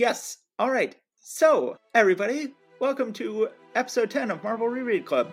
Yes. All right. So, everybody, welcome to episode 10 of Marvel Reread Club.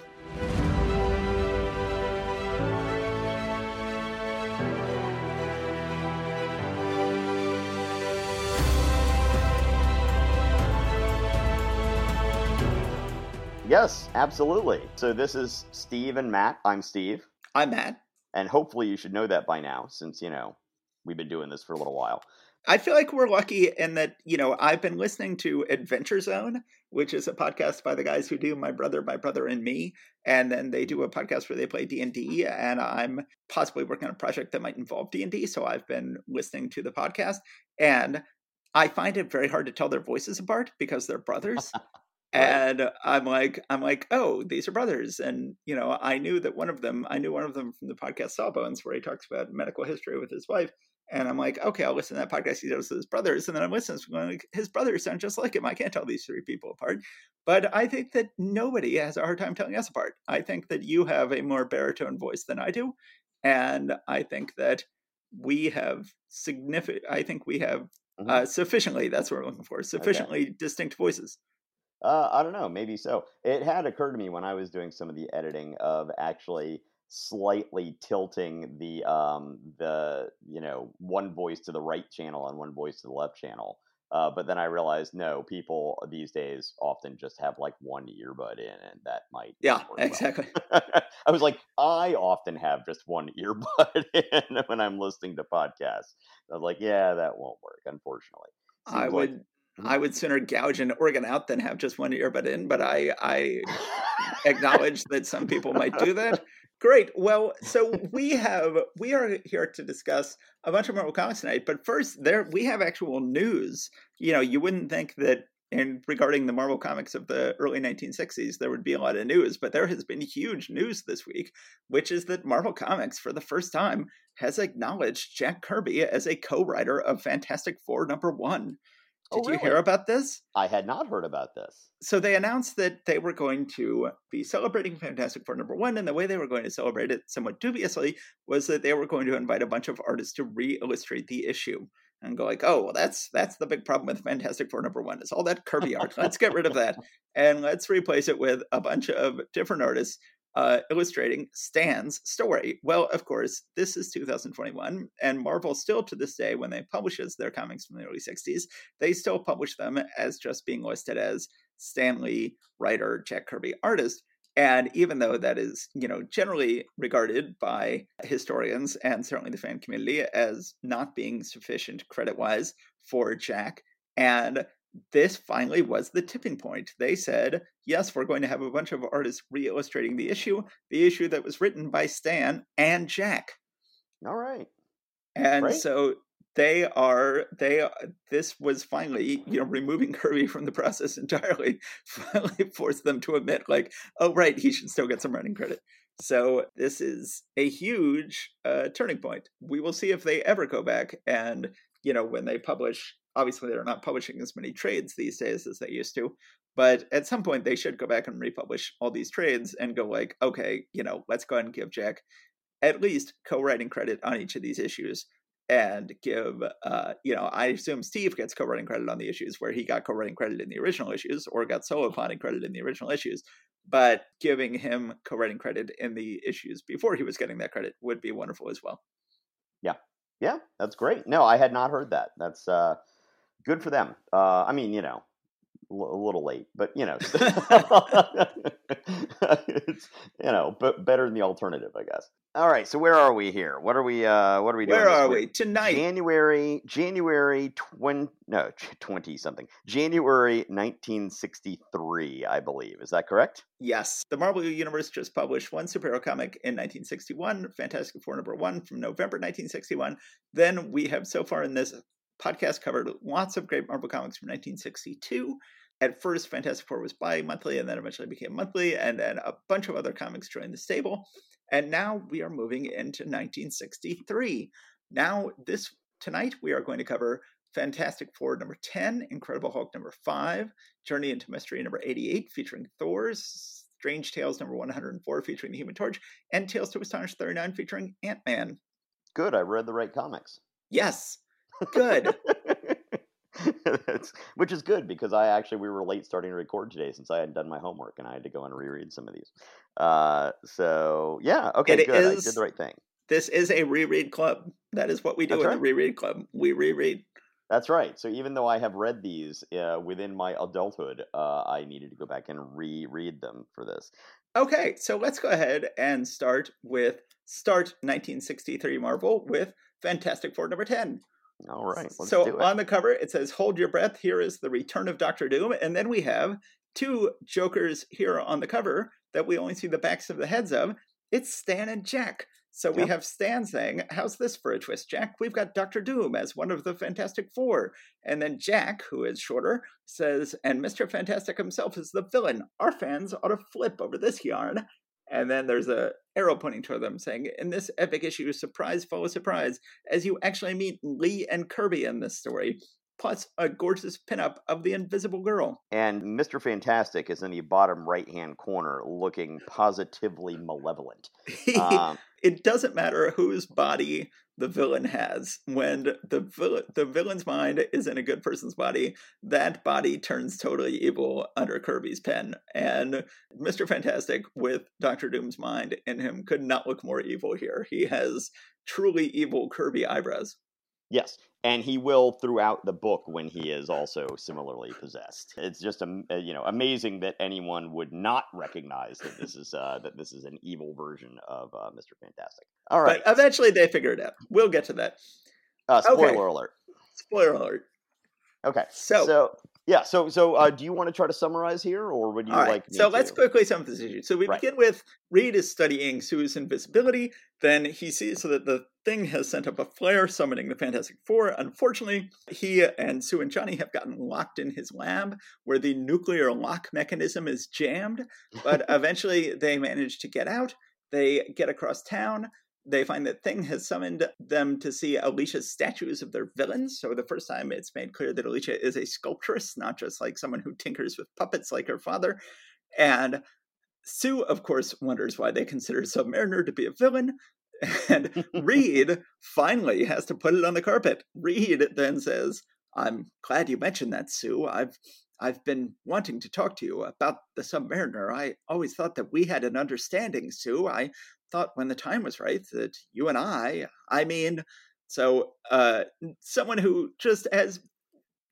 Yes, absolutely. So this is Steve and Matt. I'm Steve. I'm Matt. And hopefully you should know that by now, since, you know, we've been doing this for a little while. I feel like we're lucky in that, you know, I've been listening to Adventure Zone, which is a podcast by the guys who do My Brother, My Brother and Me. And then they do a podcast where they play D&D and I'm possibly working on a project that might involve D&D, so I've been listening to the podcast and I find it very hard to tell their voices apart because they're brothers. and i'm like i'm like oh these are brothers and you know i knew that one of them i knew one of them from the podcast sawbones where he talks about medical history with his wife and i'm like okay i'll listen to that podcast. He does with his brothers. And then i'm listening to going like his brothers sound just like him. I can't tell these three people apart. But i think that nobody has a hard time telling us apart. I think that you have a more baritone voice than i do. And i think that we have significant i think we have mm-hmm. uh, sufficiently that's what we're looking for sufficiently okay. distinct voices. Uh, I don't know, maybe so. It had occurred to me when I was doing some of the editing of actually slightly tilting the um the you know one voice to the right channel and one voice to the left channel. Uh, but then I realized no, people these days often just have like one earbud in, and that might yeah exactly. Well. I was like, I often have just one earbud in when I'm listening to podcasts. I was like, yeah, that won't work, unfortunately. Seems I would. Like, I would sooner gouge an organ out than have just one earbud in, but I I acknowledge that some people might do that. Great. Well, so we have we are here to discuss a bunch of Marvel comics tonight, but first there we have actual news. You know, you wouldn't think that in regarding the Marvel comics of the early 1960s there would be a lot of news, but there has been huge news this week, which is that Marvel Comics for the first time has acknowledged Jack Kirby as a co-writer of Fantastic Four number 1. Oh, Did oh, really? you hear about this? I had not heard about this. So they announced that they were going to be celebrating Fantastic Four number one, and the way they were going to celebrate it, somewhat dubiously, was that they were going to invite a bunch of artists to re-illustrate the issue and go like, "Oh, well, that's that's the big problem with Fantastic Four number one is all that Kirby art. Let's get rid of that and let's replace it with a bunch of different artists uh, illustrating Stan's story. Well, of course, this is 2021, and Marvel still to this day, when they publishes their comics from the early 60s, they still publish them as just being listed as Stan Lee writer, Jack Kirby, artist. And even though that is, you know, generally regarded by historians and certainly the fan community as not being sufficient credit-wise for Jack, and this finally was the tipping point. They said, yes, we're going to have a bunch of artists re illustrating the issue, the issue that was written by Stan and Jack. All right. And Great. so they are they this was finally you know removing kirby from the process entirely finally forced them to admit like oh right he should still get some running credit so this is a huge uh, turning point we will see if they ever go back and you know when they publish obviously they're not publishing as many trades these days as they used to but at some point they should go back and republish all these trades and go like okay you know let's go ahead and give jack at least co-writing credit on each of these issues and give uh, you know i assume steve gets co-writing credit on the issues where he got co-writing credit in the original issues or got solo plotting credit in the original issues but giving him co-writing credit in the issues before he was getting that credit would be wonderful as well. Yeah. Yeah that's great. No i had not heard that. That's uh good for them. Uh, I mean, you know, a little late, but you know, it's you know, but better than the alternative, I guess. All right, so where are we here? What are we? Uh, what are we doing? Where are week? we tonight? January, January twenty, no, twenty something. January nineteen sixty three, I believe. Is that correct? Yes, the Marvel Universe just published one superhero comic in 1961, Fantastic Four number one from November 1961. Then we have so far in this podcast covered lots of great Marvel comics from 1962. At first, Fantastic Four was bi monthly and then eventually became monthly, and then a bunch of other comics joined the stable. And now we are moving into 1963. Now, this tonight we are going to cover Fantastic Four number 10, Incredible Hulk number 5, Journey into Mystery number 88, featuring Thor's, Strange Tales number 104, featuring the Human Torch, and Tales to Astonish 39, featuring Ant Man. Good, I read the right comics. Yes. Good. which is good because I actually we were late starting to record today since I hadn't done my homework and I had to go and reread some of these. Uh, so yeah, okay, It good. I did the right thing. This is a reread club. That is what we do That's in right. the reread club. We reread. That's right. So even though I have read these uh, within my adulthood, uh, I needed to go back and reread them for this. Okay, so let's go ahead and start with start 1963 Marvel with Fantastic Four number 10. All right, let's so do it. on the cover it says hold your breath here is the return of Doctor Doom and then we have two jokers here on the cover that we only see the backs of the heads of. It's Stan and Jack. So we Yep. have Stan saying, "How's this for a twist, Jack? We've got Doctor Doom as one of the Fantastic Four. And then Jack, who is shorter, says, "And Mr. Fantastic himself is the villain. Our fans ought to flip over this yarn." And then there's a arrow pointing toward them saying, "In this epic issue, surprise follows surprise, as you actually meet Lee and Kirby in this story, plus a gorgeous pinup of the Invisible Girl." And Mr. Fantastic is in the bottom right hand corner looking positively malevolent. Um, it doesn't matter whose body the villain has. When the the villain's mind is in a good person's body, that body turns totally evil under Kirby's pen. And Mr. Fantastic, with Doctor Doom's mind in him, could not look more evil here. He has truly evil Kirby eyebrows. yes, and he will throughout the book when he is also similarly possessed. It's just am- uh, you know amazing that anyone would not recognize that this is uh, that this is an evil version of uh, Mr. Fantastic. All right, But eventually they figure it out. We'll get to that. uh, spoiler okay. alert. Spoiler alert. Okay, So, so yeah, so so uh, do you want to try to summarize here, or would you All right, like? Me so let's quickly sum up this issue. So we Right. begin with Reed is studying Sue's invisibility. Then he sees that the thing has sent up a flare summoning the Fantastic Four. Unfortunately, he and Sue and Johnny have gotten locked in his lab where the nuclear lock mechanism is jammed. But eventually they manage to get out. They get across town. They find that Thing has summoned them to see Alicia's statues of their villains. So the first time it's made clear that Alicia is a sculptress, not just like someone who tinkers with puppets like her father. And Sue, of course, wonders why they consider Submariner to be a villain. And Reed finally has to put it on the carpet. Reed then says, I'm glad you mentioned that, Sue. I've I've been wanting to talk to you about the Submariner. I always thought that we had an understanding, Sue. I thought when the time was right that you and I, I mean, so uh, someone who just has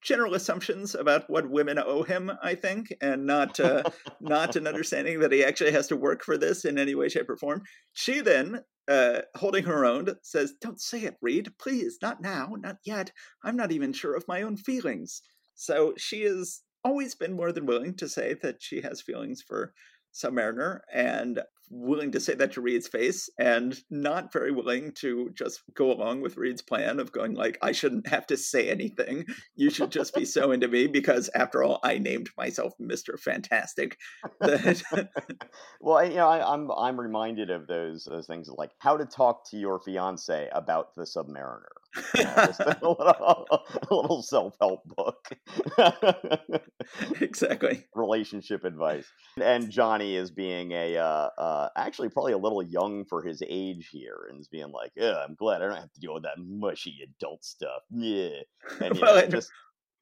general assumptions about what women owe him, I think, and not uh, not an understanding that he actually has to work for this in any way, shape, or form. She then, uh, holding her own, says, "Don't say it, Reed. Please, not now, not yet. I'm not even sure of my own feelings." So she has always been more than willing to say that she has feelings for Submariner and willing to say that to Reed's face and not very willing to just go along with Reed's plan of going like, I shouldn't have to say anything. You should just be so into me because after all, I named myself Mr. Fantastic. That well, you know, I, I'm I'm reminded of those those things like how to talk to your fiance about the Submariner. You know, a little, a little self help book. exactly. relationship advice. And Johnny is being a uh, uh, actually probably a little young for his age here, and is being like, "Yeah, I'm glad I don't have to deal with that mushy adult stuff." Yeah, and you Well, know, and- just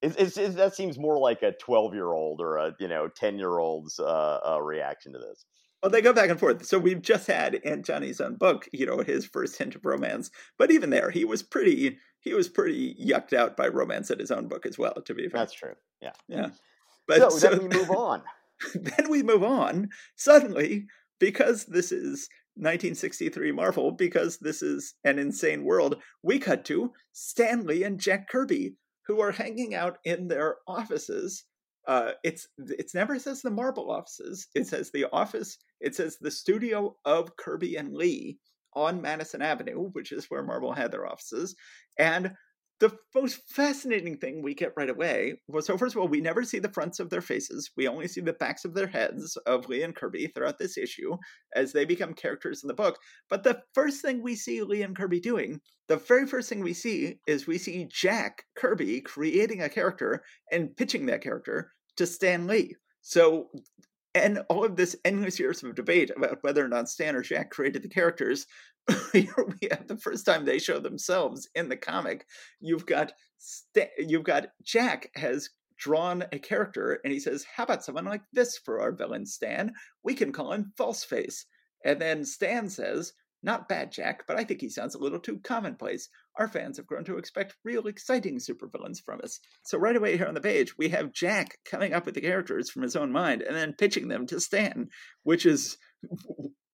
it's, it's, it's, that seems more like a 12 year old or a you know 10 year old's uh, uh, reaction to this. Well, they go back and forth. So we've just had Aunt Johnny's own book, you know, his first hint of romance. But even there, he was pretty he was pretty yucked out by romance in his own book as well. To be fair, That's true. Yeah. yeah. But so, then we move on. then we move on. Suddenly, because this is 1963 Marvel, because this is an insane world, we cut to Stan Lee and Jack Kirby, who are hanging out in their offices. Uh, it's never says the Marvel offices. It says the office. It says the studio of Kirby and Lee on Madison Avenue, which is where Marvel had their offices. And the most fascinating thing we get right away was so first of all we never see the fronts of their faces. We only see the backs of their heads of lee and kirby throughout this issue as they become characters in the book. But the first thing we see lee and kirby doing the very first thing we see is we see jack kirby creating a character and pitching that character to stan lee. So and all of this endless years of debate about whether or not Stan or Jack created the characters the first time they show themselves in the comic. You've got St- you've got Jack has drawn a character and he says, How about someone like this for our villain Stan? We can call him Falseface. And then Stan says, Not bad, Jack, but I think he sounds a little too commonplace. Our fans have grown to expect real exciting supervillains from us. So, right away here on the page, we have Jack coming up with the characters from his own mind and then pitching them to Stan, which is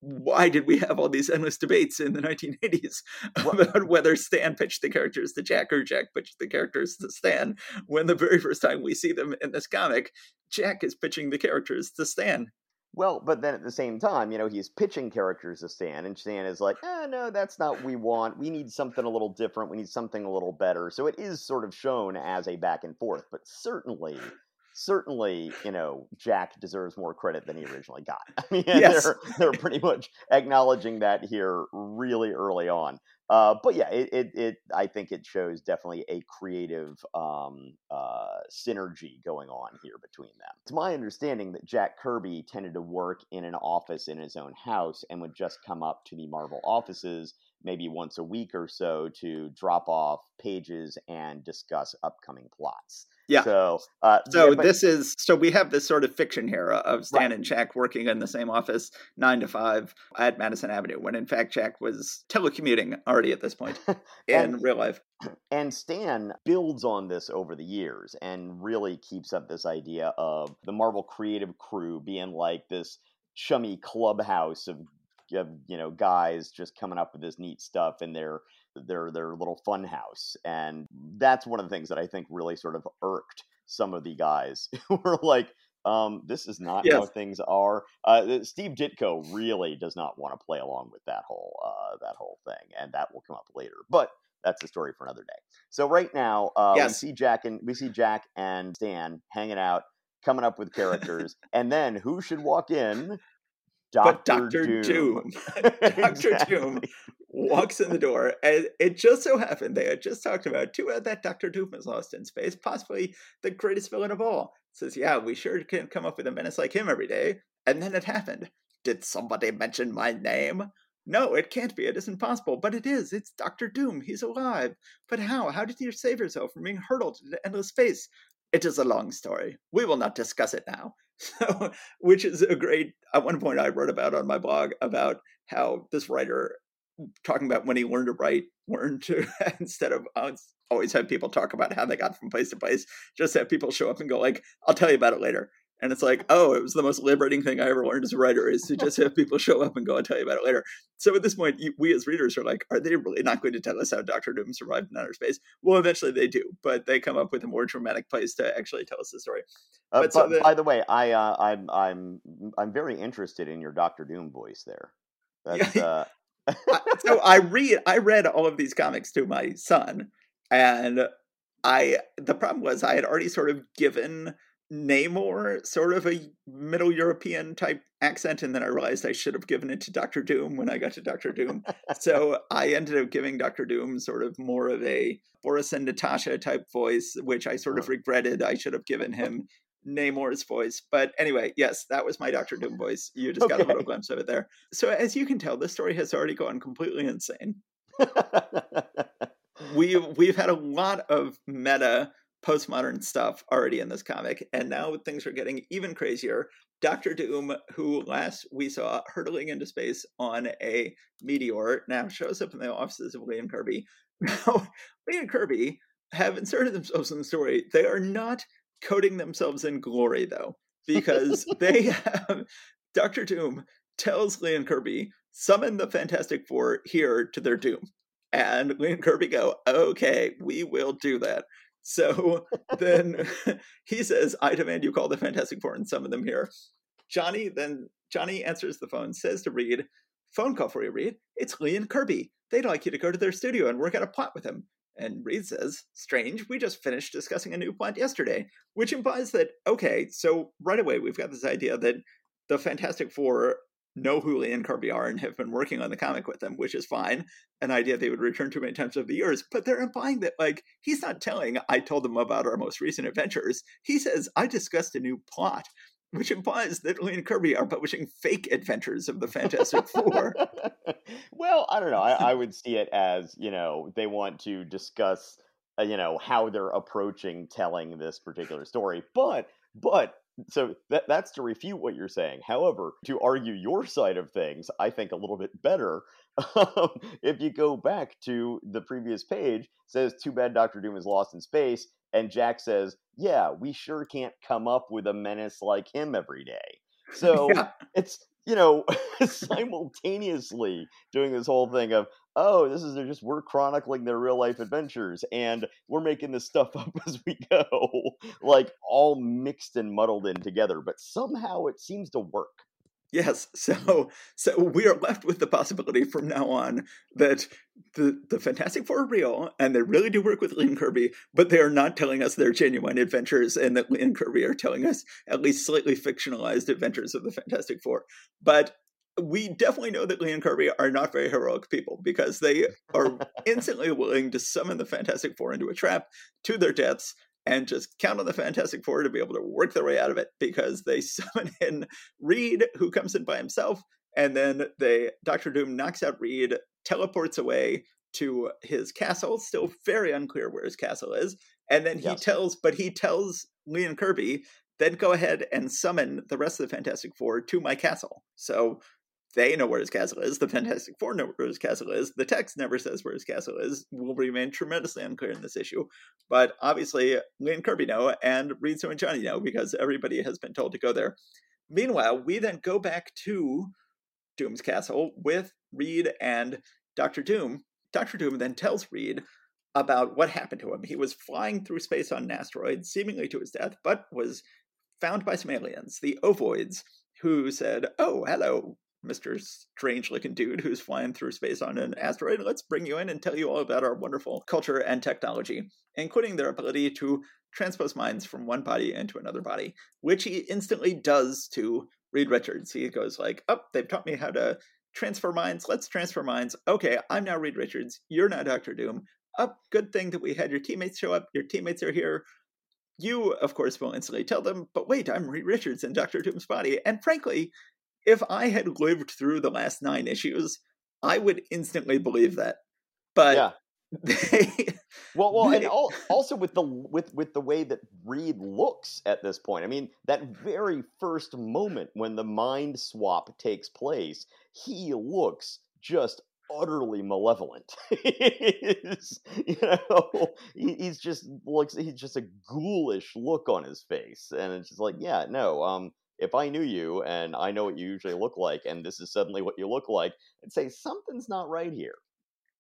why did we have all these endless debates in the 1980s about whether Stan pitched the characters to Jack or Jack pitched the characters to Stan? When the very first time we see them in this comic, Jack is pitching the characters to Stan. Well, but then at the same time, you know, he's pitching characters to Stan, and Stan is like, eh, no, that's not what we want. We need something a little different. We need something a little better. So it is sort of shown as a back and forth, but certainly certainly, you know, Jack deserves more credit than he originally got. I mean, yes. they're they're pretty much acknowledging that here really early on. Uh, but yeah, it, it, it I think it shows definitely a creative um, uh, synergy going on here between them. It's my understanding that Jack Kirby tended to work in an office in his own house and would just come up to the Marvel offices maybe once a week or so to drop off pages and discuss upcoming plots. Yeah. So, uh, so yeah, but, this is so we have this sort of fiction here of Stan right. and Jack working in the same office nine to five at Madison Avenue, when in fact Jack was telecommuting already at this point in and, real life. And Stan builds on this over the years and really keeps up this idea of the Marvel creative crew being like this chummy clubhouse of of you know guys just coming up with this neat stuff in their their their little fun house and that's one of the things that i think really sort of irked some of the guys who were like um, this is not yes. how things are. Uh, Steve Ditko really does not want to play along with that whole uh, that whole thing, and that will come up later. But that's a story for another day. So right now, uh, yes. we see Jack and we see Jack and Stan hanging out, coming up with characters, and then who should walk in Dr. Dr. Doom. Doom. Dr. Doom walks in the door, and it just so happened they had just talked about too bad that Dr. Doom is lost in space, possibly the greatest villain of all. Says, yeah, we sure can come up with a menace like him every day. And then it happened. Did somebody mention my name? No, it can't be. It isn't possible. But it is. It's Doctor Doom. He's alive. But how? How did you save yourself from being hurled into endless space? It is a long story. We will not discuss it now. So, which is a great. At one point, I wrote about on my blog about how this writer talking about when he learned to write, learned to instead of always have people talk about how they got from place to place, just have people show up and go like, "I'll tell you about it later." And it's like, oh, it was the most liberating thing I ever learned as a writer is to just have people show up and go and tell you about it later. So at this point, we as readers are like, are they really not going to tell us how Doctor Doom survived in outer space? Well, eventually they do, but they come up with a more dramatic place to actually tell us the story. Uh, but, so the, by the way, I uh, I'm I'm I'm very interested in your Doctor Doom voice there. That's, yeah. uh... so I read I read all of these comics to my son, and I the problem was I had already sort of given Namor sort of a Middle European type accent, and then I realized I should have given it to Doctor Doom when I got to Doctor Doom. so I ended up giving Doctor Doom sort of more of a Boris and Natasha type voice, which I sort of regretted. I should have given him Namor's voice. But anyway, yes, that was my Doctor Doom voice. You just okay. got a little glimpse of it there. So as you can tell, this story has already gone completely insane. we've we've had a lot of meta postmodern stuff already in this comic, and now things are getting even crazier. Doctor Doom, who last we saw hurtling into space on a meteor, now shows up in the offices of Lee and Kirby. Now, Lee and Kirby have inserted themselves in the story. They are not coating themselves in glory, though, because they have Doctor Doom tells Lee and Kirby, summon the Fantastic Four here to their doom. And Lee and Kirby go, okay, we will do that. So then he says, I demand you call the Fantastic Four and summon them here. Johnny then Johnny answers the phone, says to Reed, phone call for you, Reed. It's Lee and Kirby. They'd like you to go to their studio and work out a plot with them. And Reed says, Strange, we just finished discussing a new plot yesterday, which implies that, okay, so right away we've got this idea that the Fantastic Four know who and Kirby are and have been working on the comic with them, which is fine. An idea they would return to many times over the years, but they're implying that like he's not telling I told them about our most recent adventures. He says I discussed a new plot. which implies that Lee and Kirby are publishing fake adventures of the Fantastic Four. well, I don't know. I, I, would see it as you know they want to discuss uh, you know how they're approaching telling this particular story, but but so that that's to refute what you're saying. However, to argue your side of things, I think a little bit better. Um, if you go back to the previous page, says too bad Doctor Doom is lost in space, and Jack says, "Yeah, we sure can't come up with a menace like him every day." So yeah. it's you know simultaneously doing this whole thing of oh, this is just we're chronicling their real life adventures and we're making this stuff up as we go, like all mixed and muddled in together. But somehow it seems to work. Yes, mm-hmm. so so we are left with the possibility from now on that the the Fantastic Four are real and they really do work with Lee and Kirby, but they are not telling us their genuine adventures, and that Lee and Kirby are telling us at least slightly fictionalized adventures of the Fantastic Four. But we definitely know that Lee and Kirby are not very heroic people because they are instantly willing to summon the Fantastic Four into a trap to their deaths and just count on the Fantastic Four to be able to work their way out of it because they summon in Reed, who comes in by himself, and then they Doctor Doom knocks out Reed, teleports away to his castle. Still very unclear where his castle is, and then he yes. tells, but he tells Lee and Kirby, then go ahead and summon the rest of the Fantastic Four to my castle. So they know where his castle is. The Fantastic Four know where his castle is. The text never says where his castle is. Will remain tremendously unclear in this issue. But obviously, Lee and Kirby know, and Reed, Sue, and Johnny know because everybody has been told to go there. Meanwhile, we then go back to Doom's castle with Reed and Doctor Doom. Doctor Doom then tells Reed about what happened to him. He was flying through space on an asteroid, seemingly to his death, but was found by some aliens, the Ovoids, who said, Oh, hello, Mr. Strange looking dude who's flying through space on an asteroid. Let's bring you in and tell you all about our wonderful culture and technology, including their ability to transpose minds from one body into another body, which he instantly does to Reed Richards. He goes like, "Oh, they've taught me how to transfer minds. Let's transfer minds. Okay, I'm now Reed Richards. You're now Doctor Doom. Up, oh, good thing that we had your teammates show up. Your teammates are here. You, of course, will instantly tell them, but wait, I'm Reed Richards in Doctor Doom's body. And frankly, if I had lived through the last nine issues, I would instantly believe that. But yeah. They, well, well, they, and also with the with with the way that Reed looks at this point. I mean, that very first moment when the mind swap takes place, he looks just utterly malevolent. he's, you know, he, he's just looks. He's just a ghoulish look on his face, and it's just like, yeah, no, um, if I knew you and I know what you usually look like, and this is suddenly what you look like, I'd say something's not right here.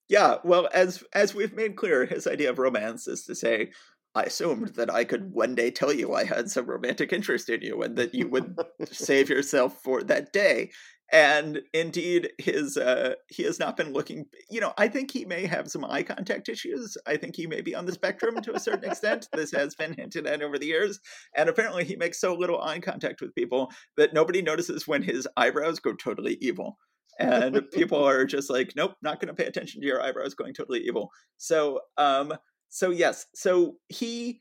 Yeah, well, as as we've made clear, his idea of romance is to say, I assumed that I could one day tell you I had some romantic interest in you and that you would save yourself for that day and indeed his uh he has not been looking you know i think he may have some eye contact issues. I think he may be on the spectrum to a certain extent. This has been hinted at over the years and apparently he makes so little eye contact with people that nobody notices when his eyebrows go totally evil and people are just like nope not going to pay attention to your eyebrows going totally evil. So um so yes so he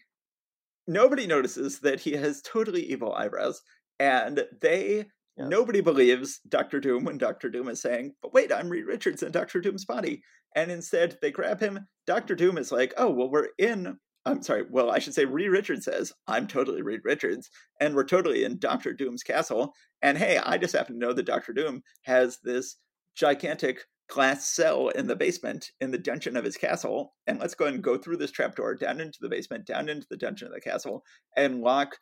nobody notices that he has totally evil eyebrows and they Nobody believes Doctor Doom when Doctor Doom is saying, but wait, I'm Reed Richards in Doctor Doom's body. And instead, they grab him. Doctor Doom is like, oh, well, we're in. I'm sorry. Well, I should say Reed Richards says, I'm totally Reed Richards, and we're totally in Doctor Doom's castle. And hey, I just happen to know that Doctor Doom has this gigantic glass cell in the basement in the dungeon of his castle. And let's go and go through this trapdoor down into the basement, down into the dungeon of the castle, and lock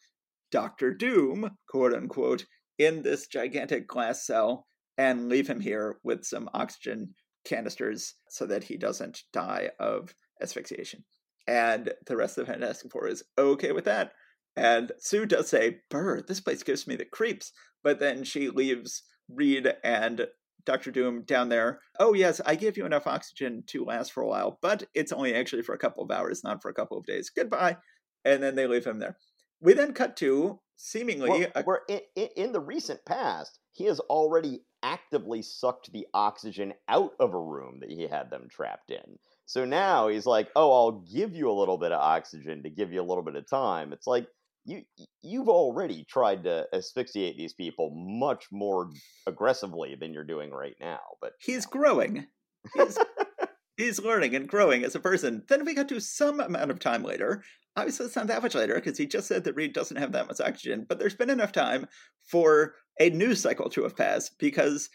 Doctor Doom, quote unquote, in this gigantic glass cell and leave him here with some oxygen canisters so that he doesn't die of asphyxiation. And the rest of the Fantastic Four is okay with that. And Sue does say, Burr, this place gives me the creeps. But then she leaves Reed and Dr. Doom down there. Oh, yes, I give you enough oxygen to last for a while, but it's only actually for a couple of hours, not for a couple of days. Goodbye. And then they leave him there. We then cut to seemingly well, uh, a... where in, in the recent past he has already actively sucked the oxygen out of a room that he had them trapped in. So now he's like, "Oh, I'll give you a little bit of oxygen to give you a little bit of time." It's like, you you've already tried to asphyxiate these people much more aggressively than you're doing right now. But he's growing. He's, he's learning and growing as a person. Then we got to some amount of time later. Obviously, it's not that much later because he just said that Reed doesn't have that much oxygen. But there's been enough time for a news cycle to have passed because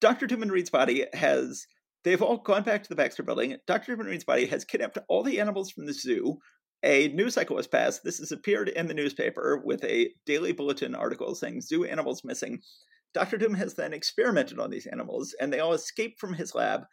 Doctor Doom and Reed's body has. They've all gone back to the Baxter building. Dr. Doom and Reed's body has kidnapped all the animals from the zoo a news cycle has passed. This has appeared in the newspaper with a daily bulletin article saying zoo animals missing. Dr. Doom has then experimented on these animals, and they all escape from his lab.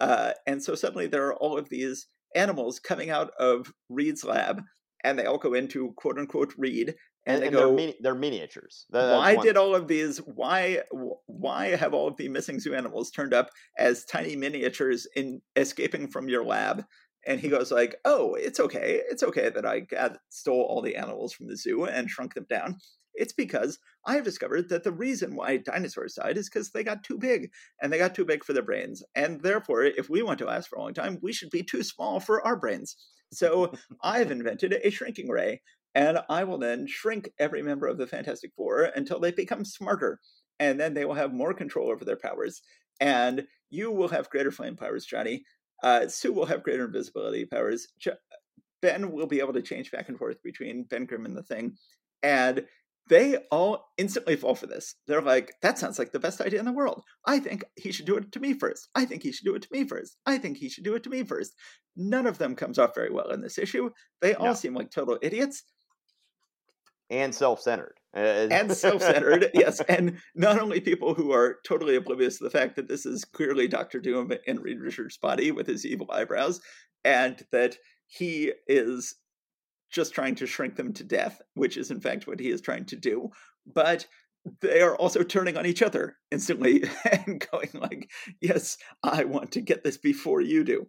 Uh, and so suddenly there are all of these animals coming out of Reed's lab, and they all go into quote unquote Reed. And, and, they and go, they're, mini- they're miniatures. That's why one. did all of these? Why why have all of the missing zoo animals turned up as tiny miniatures in escaping from your lab? and he goes like oh it's okay it's okay that i got, stole all the animals from the zoo and shrunk them down it's because i have discovered that the reason why dinosaurs died is because they got too big and they got too big for their brains and therefore if we want to last for a long time we should be too small for our brains so i've invented a shrinking ray and i will then shrink every member of the fantastic four until they become smarter and then they will have more control over their powers and you will have greater flame powers johnny uh, Sue will have greater invisibility powers. Ben will be able to change back and forth between Ben Grimm and the Thing, and they all instantly fall for this. They're like, "That sounds like the best idea in the world. I think he should do it to me first. I think he should do it to me first. I think he should do it to me first. None of them comes off very well in this issue. They all no. seem like total idiots and self-centered uh, and uh, self-centered yes and not only people who are totally oblivious to the fact that this is clearly dr doom in reed richards body with his evil eyebrows and that he is just trying to shrink them to death which is in fact what he is trying to do but they are also turning on each other instantly and going like yes i want to get this before you do.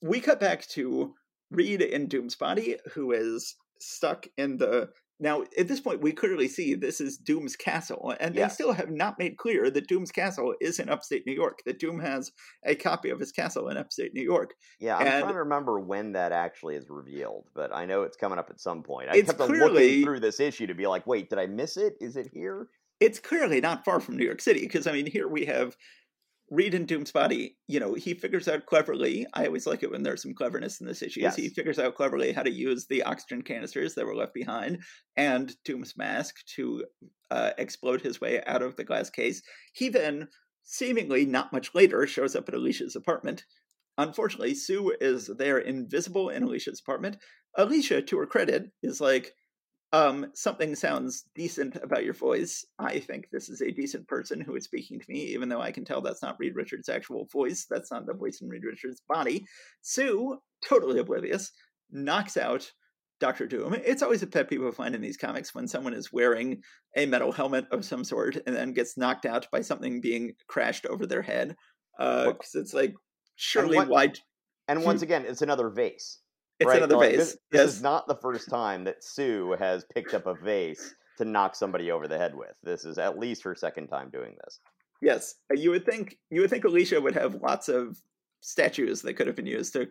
We cut back to reed in doom's body who is stuck in the now, at this point, we clearly see this is Doom's castle, and yes. they still have not made clear that Doom's castle is in upstate New York, that Doom has a copy of his castle in upstate New York. Yeah, I'm and trying to remember when that actually is revealed, but I know it's coming up at some point. I kept clearly, looking through this issue to be like, wait, did I miss it? Is it here? It's clearly not far from New York City, because, I mean, here we have Reed and Doom's body, you know, he figures out cleverly. I always like it when there's some cleverness in this issue. Yes. He figures out cleverly how to use the oxygen canisters that were left behind and Doom's mask to uh, explode his way out of the glass case. He then, seemingly not much later, shows up at Alicia's apartment. Unfortunately, Sue is there invisible in Alicia's apartment. Alicia, to her credit, is like, um, something sounds decent about your voice. I think this is a decent person who is speaking to me, even though I can tell that's not Reed Richards' actual voice. That's not the voice in Reed Richards' body. Sue, totally oblivious, knocks out Doctor Doom. It's always a pet peeve of mine in these comics when someone is wearing a metal helmet of some sort and then gets knocked out by something being crashed over their head. Because uh, it's like, surely and why. And once again, it's another vase. It's right? another like, vase. This, yes. this is not the first time that Sue has picked up a vase to knock somebody over the head with. This is at least her second time doing this. Yes, uh, you would think you would think Alicia would have lots of statues that could have been used to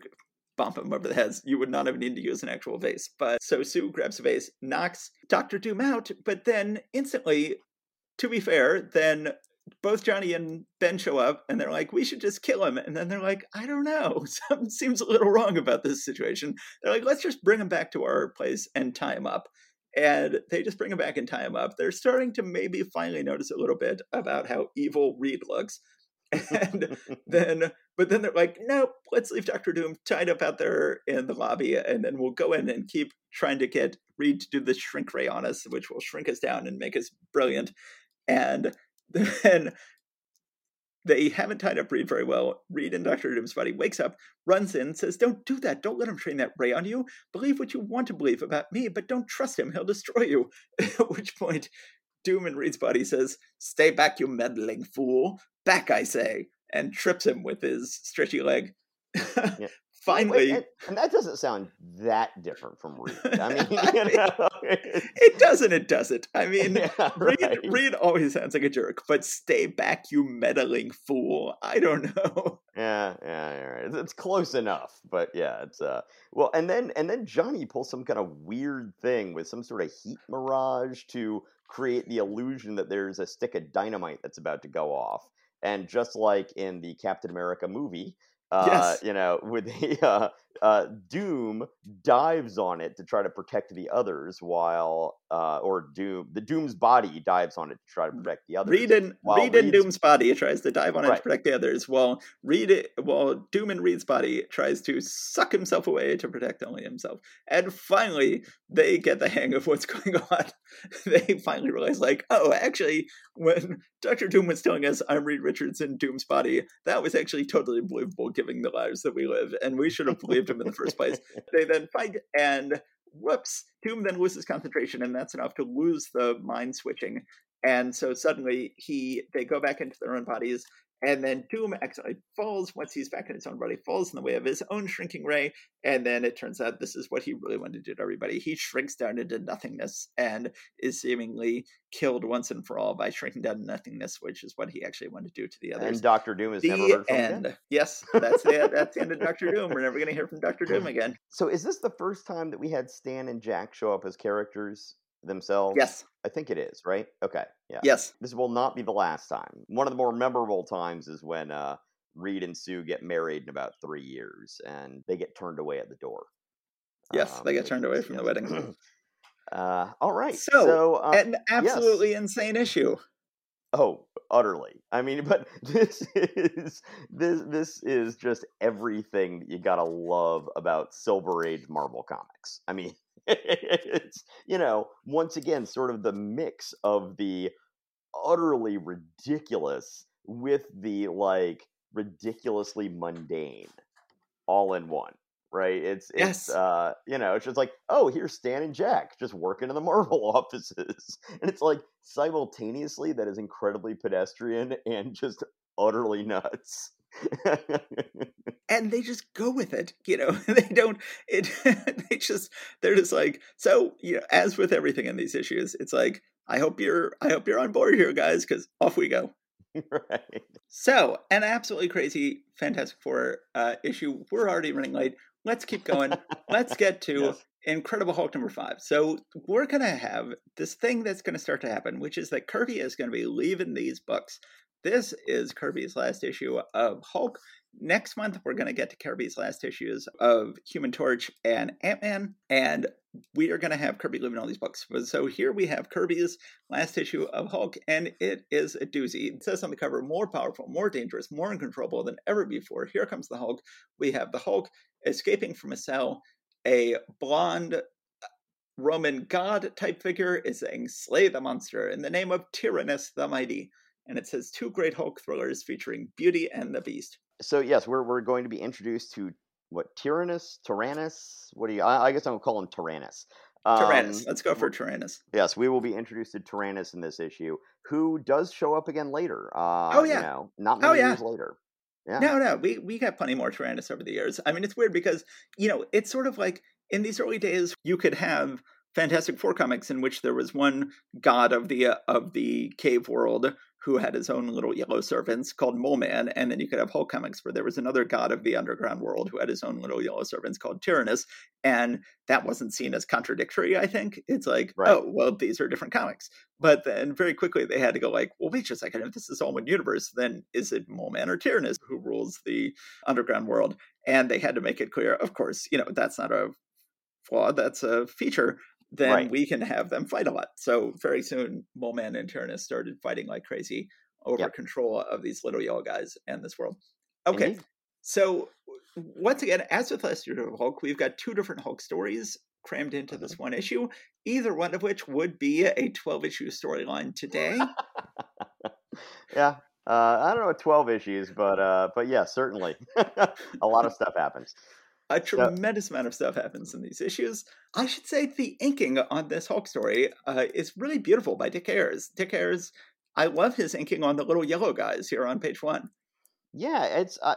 bump him over the heads. You would not have needed to use an actual vase. But so Sue grabs a vase, knocks Doctor Doom out, but then instantly, to be fair, then both Johnny and Ben show up and they're like, we should just kill him. And then they're like, I don't know. Something seems a little wrong about this situation. They're like, let's just bring him back to our place and tie him up. And they just bring him back and tie him up. They're starting to maybe finally notice a little bit about how evil Reed looks. And then, but then they're like, nope, let's leave Doctor Doom tied up out there in the lobby. And then we'll go in and keep trying to get Reed to do the shrink ray on us, which will shrink us down and make us brilliant. And then they haven't tied up Reed very well. Reed and Dr. Doom's body wakes up, runs in, says, Don't do that. Don't let him train that ray on you. Believe what you want to believe about me, but don't trust him. He'll destroy you. At which point, Doom in Reed's body says, Stay back, you meddling fool. Back, I say, and trips him with his stretchy leg. yeah. finally, and, and, that doesn't sound that different from Reed. I mean, you know, it doesn't. It doesn't. I mean, yeah, right. Reed, Reed always sounds like a jerk, but stay back, you meddling fool. I don't know. Yeah, yeah, yeah. It's close enough, but yeah, it's uh. Well, and then and then Johnny pulls some kind of weird thing with some sort of heat mirage to create the illusion that there's a stick of dynamite that's about to go off. And just like in the Captain America movie, uh, yes. you know, with the uh, uh, Doom dives on it to try to protect the others, while uh, or Doom the Doom's body dives on it to try to protect the others. Reed and Reed and Doom's body tries to dive on it to protect the others, while Reed while Doom and Reed's body tries to suck himself away to protect only himself. And finally, they get the hang of what's going on. they finally realize, like, oh, actually, when Doctor Doom was telling us I'm Reed Richards in Doom's body, that was actually totally believable, given the lives that we live, and we should have believed him in the first place. They then fight, and whoops, Doom then loses concentration, and that's enough to lose the mind switching. And so suddenly he they go back into their own bodies, and then Doom actually falls once he's back in his own body, falls in the way of his own shrinking ray. And then it turns out this is what he really wanted to do to everybody. He shrinks down into nothingness and is seemingly killed once and for all by shrinking down to nothingness, which is what he actually wanted to do to the others. And Doctor Doom is the never heard from end. Again. Yes, that's the that's the end of Doctor Doom. We're never going to hear from Doctor Doom again. So, is this the first time that we had Stan and Jack show up as characters themselves? Yes. I think it is, right? Okay. Yeah. Yes. This will not be the last time. One of the more memorable times is when uh, Reed and Sue get married in about three years and they get turned away at the door. Yes, um, they get turned away from yes. the wedding. uh, all right. So, so uh, an absolutely yes. insane issue. Oh, utterly. I mean, but this is this this is just everything that you gotta love about Silver Age Marvel comics. I mean, it's you know once again sort of the mix of the utterly ridiculous with the like ridiculously mundane all in one right? It's it's yes. uh you know it's just like oh here's stan and jack just working in the marvel offices. And it's like simultaneously that is incredibly pedestrian and just utterly nuts. And they just go with it you know? They don't it they just they're just like so you know as with everything in these issues it's like i hope you're i hope you're on board here guys because off we go. Right. So an absolutely crazy fantastic four uh issue. We're already running late let's keep going let's get to yes. Incredible Hulk number five. So we're going to have this thing that's going to start to happen, which is that Kirby is going to be leaving these books this is Kirby's last issue of Hulk. Next month, we're going to get to Kirby's last issues of Human Torch and Ant Man, and we are going to have Kirby living all these books. So here we have Kirby's last issue of Hulk, and it is a doozy. It says on the cover, more powerful, more dangerous, more uncontrollable than ever before. Here comes the Hulk. We have the Hulk escaping from a cell. A blonde uh, Roman god type figure is saying, Slay the monster in the name of Tyrannus the Mighty and it says two great Hulk thrillers featuring Beauty and the Beast. So yes, we're we're going to be introduced to what Tyrannus, Tyrannus. What do you? I, I guess I'm gonna call him Tyrannus. Um, Tyrannus. Let's go for Tyrannus. Yes, we will be introduced to Tyrannus in this issue, who does show up again later. Uh, oh yeah, you know, not many oh, yeah. years later. Yeah. No, no, we we got plenty more Tyrannus over the years. I mean, it's weird because you know it's sort of like in these early days you could have Fantastic Four comics in which there was one god of the uh, of the cave world who had his own little yellow servants called Mole Man, and then you could have Hulk comics where there was another god of the underground world who had his own little yellow servants called Tyrannus, and that wasn't seen as contradictory. I think it's like, right. oh, well, these are different comics, but then very quickly they had to go like, well, wait just a second, if this is all one universe, then is it Mole Man or Tyrannus who rules the underground world? And they had to make it clear, of course, you know, that's not a flaw, that's a feature then right. we can have them fight a lot. So very soon, Mole Man and Tyrannus started fighting like crazy over yep. control of these little yellow guys and this world. Okay, Indeed. so once again, as with last year of Hulk, we've got two different Hulk stories crammed into this mm-hmm. one issue. Either one of which would be a twelve issue storyline today. yeah, uh, I don't know, twelve issues, but uh, but yeah, certainly a lot of stuff happens. A tremendous amount of stuff happens in these issues. I should say the inking on this Hulk story uh, is really beautiful by Dick Ayers. Dick Ayers, I love his inking on the little yellow guys here on page one. Yeah, it's uh,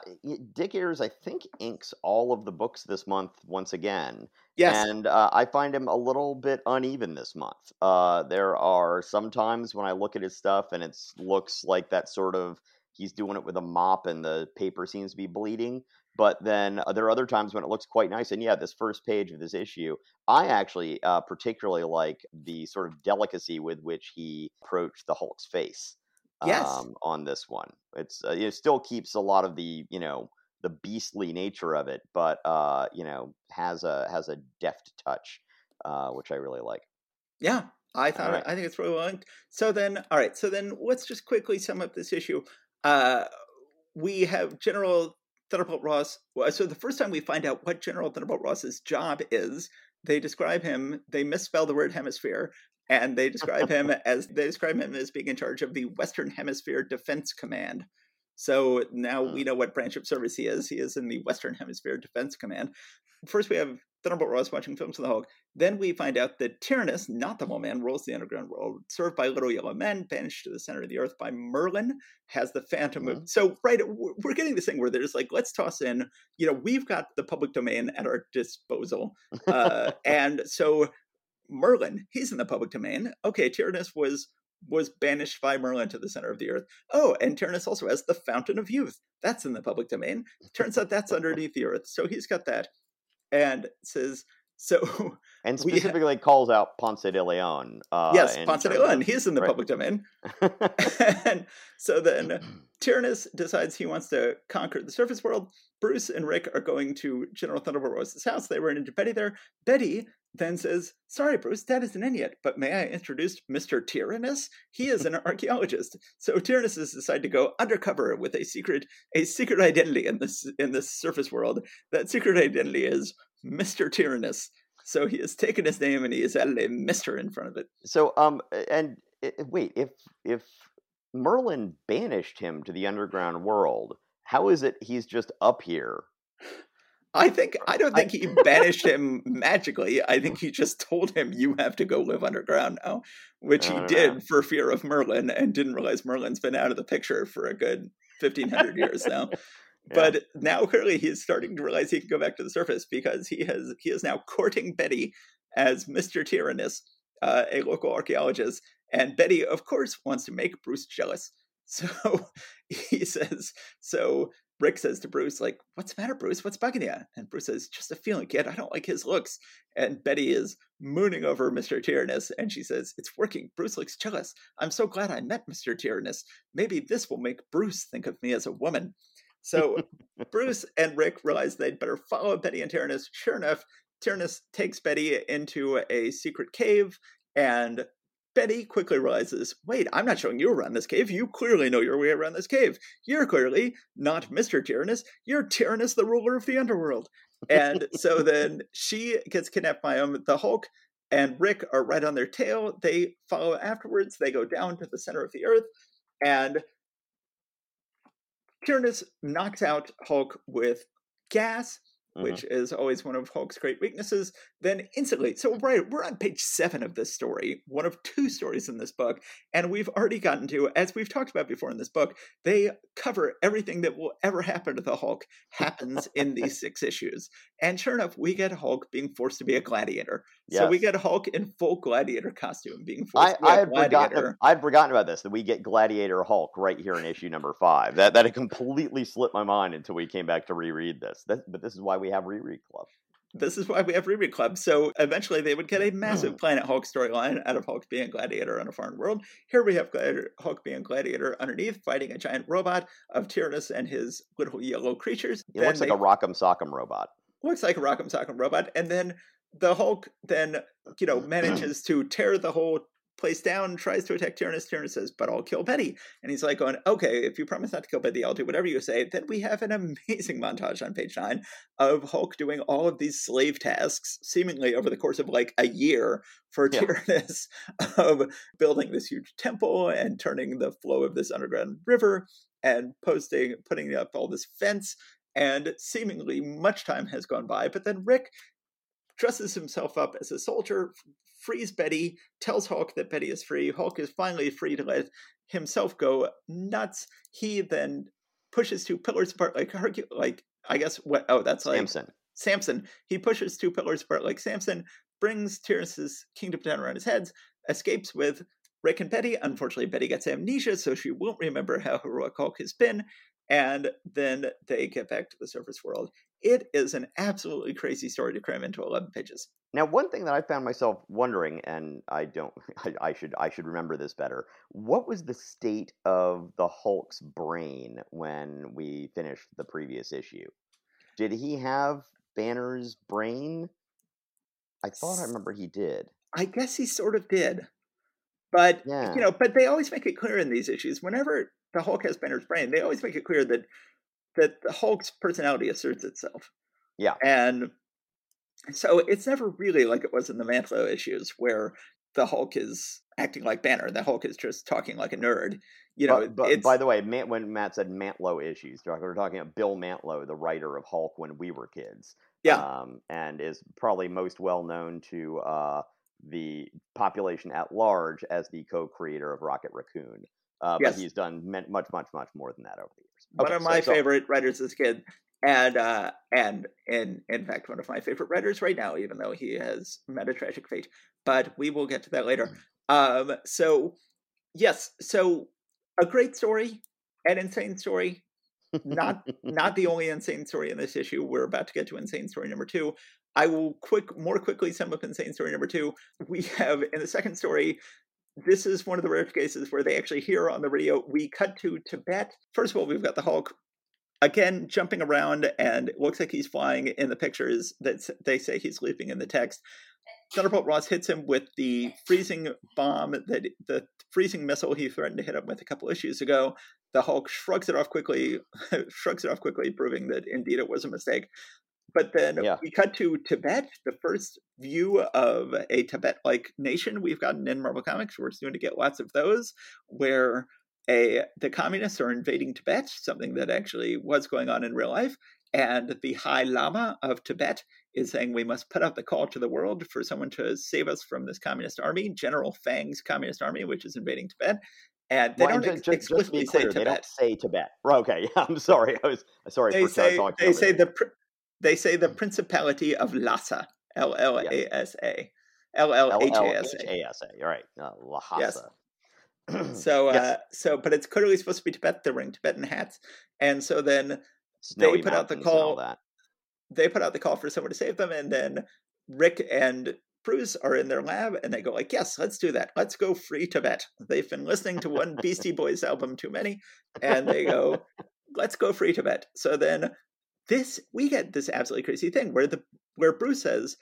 Dick Ayers. I think inks all of the books this month once again. Yes, and uh, I find him a little bit uneven this month. Uh, there are some times when I look at his stuff and it looks like that sort of he's doing it with a mop and the paper seems to be bleeding. But then uh, there are other times when it looks quite nice. And yeah, this first page of this issue, I actually uh, particularly like the sort of delicacy with which he approached the Hulk's face yes, um, on this one. It's uh, it still keeps a lot of the you know the beastly nature of it, but uh, you know has a has a deft touch, uh, which I really like. yeah. I thought right. I think it's really well. So then, all right. So then, let's just quickly sum up this issue. Uh, we have General Thunderbolt Ross. So the first time we find out what General Thunderbolt Ross's job is, they describe him. They misspell the word hemisphere, and they describe him as they describe him as being in charge of the Western Hemisphere Defense Command. So now we know what branch of service he is. He is in the Western Hemisphere Defense Command. First, we have Thunderbolt Ross watching films of the Hulk. Then we find out that Tyrannus, not the Mole Man, rules the underground world, served by little yellow men, banished to the center of the earth by Merlin, has the Phantom of. So, right, we're getting this thing where there's like, let's toss in, you know, we've got the public domain at our disposal. Uh, and so Merlin, he's in the public domain. Okay, Tyrannus was was banished by Merlin to the center of the earth. Oh, and Tyrannus also has the Fountain of Youth. That's in the public domain. Turns out that's underneath the earth. So he's got that. And says, so and we ha- specifically calls out Ponce de Leon. Uh, yes, Ponce de Leon, he's in the right. public domain. and so then Tyrannus decides he wants to conquer the surface world. Bruce and Rick are going to General Thunderbolt Ross's house. They run into Betty there. Betty then says, Sorry, Bruce, Dad isn't in yet, but may I introduce Mr. Tyrannus? He is an archaeologist. So Tyrannus has decided to go undercover with a secret a secret identity in this in this surface world. That secret identity is Mr. Tyrannus. So he has taken his name and he has added a Mr. in front of it. So, um, and wait, if if Merlin banished him to the underground world, how is it he's just up here? I think I don't think he banished him magically. I think he just told him you have to go live underground now, which he did know. for fear of Merlin and didn't realize Merlin's been out of the picture for a good fifteen hundred years now. Yeah. But now clearly he's starting to realize he can go back to the surface because he has he is now courting Betty as Mr. Tyrannus, uh, a local archaeologist, and Betty, of course, wants to make Bruce jealous. So he says, so Rick says to Bruce, like, what's the matter, Bruce? What's bugging you? And Bruce says, just a feeling, kid. I don't like his looks. And Betty is mooning over Mr. Tyrannus, and she says, it's working. Bruce looks jealous. I'm so glad I met Mr. Tyrannus. Maybe this will make Bruce think of me as a woman. So Bruce and Rick realize they'd better follow Betty and Tyrannus. Sure enough, Tyrannus takes Betty into a secret cave, and Betty quickly realizes, wait, I'm not showing you around this cave. You clearly know your way around this cave. You're clearly not Mr. Tyrannus. You're Tyrannus, the ruler of the underworld. And so then she gets kidnapped by him. The Hulk and Rick are right on their tail. They follow afterwards. They go down to the center of the earth, and Tyrannus knocks out Hulk with gas, Mhm. which is always one of Hulk's great weaknesses. Then instantly, so right, we're on page seven of this story, one of two stories in this book, and we've already gotten to, as we've talked about before in this book, they cover everything that will ever happen to the Hulk happens in these six issues. And sure enough, we get Hulk being forced to be a gladiator. So we get Hulk in full gladiator costume being forced I, to be I a had forgotten. I'd forgotten about this. That we get Gladiator Hulk right here in issue number five. That that had completely slipped my mind until we came back to reread this. That, but this is why we have reread club. This is why we have Reread Club. So eventually they would get a Hmm. massive Planet Hulk storyline out of Hulk being a gladiator on a foreign world. Here we have Gladiator, Hulk being a gladiator underneath, fighting a giant robot of Tyrannus and his little yellow creatures. It looks like a Rock'em Sock'em robot. looks like a Rock'em Sock'em robot. And then the Hulk then, you know, manages to tear the whole place down, tries to attack Tyrannus. Tyrannus says, but I'll kill Betty. And he's like going, okay, if you promise not to kill Betty, I'll do whatever you say. Then we have an amazing montage on page nine of Hulk doing all of these slave tasks, seemingly over the course of like a year for Yeah. Tyrannus of building this huge temple and turning the flow of this underground river and posting, putting up all this fence and seemingly much time has gone by. But then Rick dresses himself up as a soldier, frees Betty, tells Hulk that Betty is free. Hulk is finally free to let himself go nuts. He then pushes two pillars apart like Hercules. Like I guess what? Oh, that's like Samson. Samson. He pushes two pillars apart like Samson, brings Tyrannus's kingdom down around his heads, escapes with Rick and Betty. Unfortunately, Betty gets amnesia, so she won't remember how heroic Hulk has been. And then they get back to the surface world. It is an absolutely crazy story to cram into 11 pages. Now, one thing that I found myself wondering, and I don't, I, I should, I should remember this better. What was the state of the Hulk's brain when we finished the previous issue? Did he have Banner's brain? I thought I remember he did. I guess he sort of did. But Yeah. you know, but they always make it clear in these issues. Whenever the Hulk has Banner's brain, they always make it clear that that the Hulk's personality asserts itself. Yeah. And so it's never really like it was in the Mantlo issues where the Hulk is acting like Banner. The Hulk is just talking like a nerd. You know, but, but by the way, Matt, when Matt said Mantlo issues, we're talking about Bill Mantlo, the writer of Hulk when we were kids. yeah, um, and is probably most well known to uh, the population at large as the co-creator of Rocket Raccoon. Uh, Yes. But he's done much, much, much more than that over the years. one Okay, of my so- favorite writers as a kid, and uh, and in in fact one of my favorite writers right now, even though he has met a tragic fate. But we will get to that later. Um, so yes, so a great story, an insane story. Not not the only insane story in this issue. We're about to get to insane story number two. I will quick more quickly sum up insane story number two. We have in the second story. This is one of the rare cases where they actually hear on the radio. We cut to Tibet. First of all, we've got the Hulk again jumping around, and it looks like he's flying in the pictures that they say he's leaping in the text. Thunderbolt Ross hits him with the freezing bomb that the freezing missile he threatened to hit him with a couple issues ago. The Hulk shrugs it off quickly, shrugs it off quickly, proving that indeed it was a mistake. But then Yeah. we cut to Tibet, the first view of a Tibet-like nation we've gotten in Marvel Comics. We're soon to get lots of those, where a the communists are invading Tibet, something that actually was going on in real life, and the High Lama of Tibet is saying we must put out the call to the world for someone to save us from this communist army, General Fang's communist army, which is invading Tibet. And they Well, don't ju- just, explicitly say clear, they Tibet. don't say Tibet. Okay, I'm sorry. I was sorry They for say they say the they say the Principality of Lhasa, L L A S A, L L H A S A. L-L-H-A-S-A. All right, uh, Yes. Lhasa. So, uh, so, but it's clearly supposed to be Tibet. They're wearing Tibetan hats, and so then Snowy put out the mountains and all call- they put out the call for someone to save them, and then Rick and Bruce are in their lab, and they go like, "Yes, let's do that. Let's go free Tibet." They've been listening to one Beastie Boys album too many, and they go, "Let's go free Tibet." So then, this we get this absolutely crazy thing where the where Bruce says.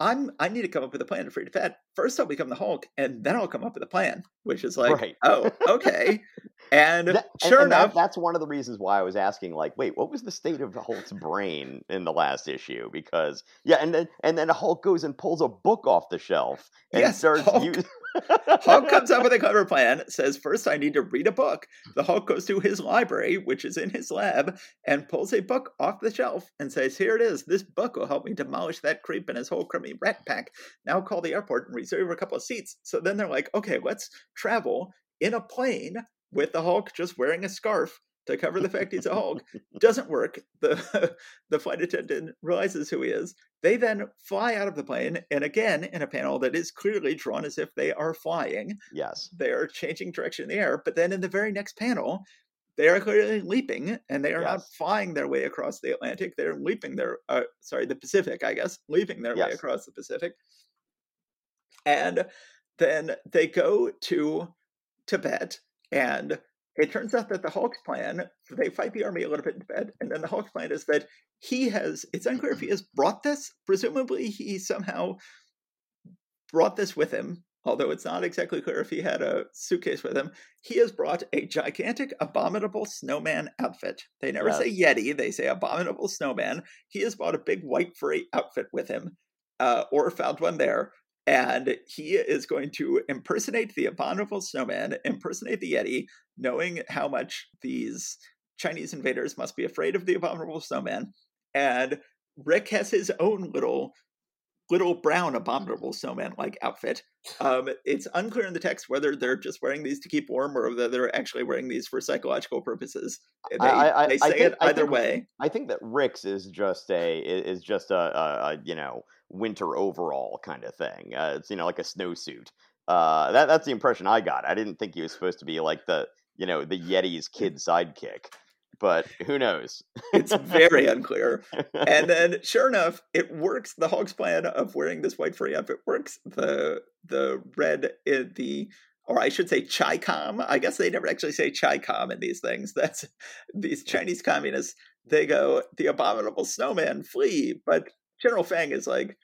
I'm. I need to come up with a plan to free Tibet. First, I'll become the Hulk, and then I'll come up with a plan. Which is like, Right. oh, okay. And That- sure and that- enough, that's one of the reasons why I was asking, like, wait, what was the state of Hulk's brain in the last issue? Because yeah, and then and then Hulk goes and pulls a book off the shelf and Yes, starts Hulk- using. Hulk comes up with a clever plan, says, First, I need to read a book. The Hulk goes to his library, which is in his lab, and pulls a book off the shelf and says, Here it is. This book will help me demolish that creep and his whole crummy rat pack. Now call the airport and reserve a couple of seats. So then they're like, Okay, let's travel in a plane with the Hulk just wearing a scarf to cover the fact he's a Hulk. Doesn't work. The the flight attendant realizes who he is. They then fly out of the plane, and again, in a panel that is clearly drawn as if they are flying, yes, they're changing direction in the air. But then in the very next panel, they are clearly leaping, and they are not flying their way across the Atlantic. They're leaping their, uh, sorry, the Pacific, I guess, leaping their way across the Pacific. And then they go to Tibet, and it turns out that the Hulk's plan, they fight the army a little bit in bed, and then the Hulk's plan is that he has, it's unclear if he has brought this. Presumably, he somehow brought this with him, although it's not exactly clear if he had a suitcase with him. He has brought a gigantic, abominable snowman outfit. They never say Yeti, they say abominable snowman. He has bought a big white furry outfit with him, uh, or found one there. And he is going to impersonate the abominable snowman, impersonate the Yeti, knowing how much these Chinese invaders must be afraid of the abominable snowman. And Rick has his own little little brown abominable snowman like outfit. Um, it's unclear in the text whether they're just wearing these to keep warm or whether they're actually wearing these for psychological purposes. They, I, I, they I say think, it I either think, way. I think that Rick's is just a is just a, a, a you know winter overall kind of thing. Uh, it's you know like a snowsuit. Uh, that that's the impression I got. I didn't think he was supposed to be like the you know the Yeti's kid sidekick, but who knows? It's very unclear. And then, sure enough, it works. The Hulk's plan of wearing this white furry outfit works. The the red in the or I should say Chi-Com. I guess they never actually say Chi-Com in these things. That's these Chinese communists. They go, the abominable snowman, flee. But General Fang is like,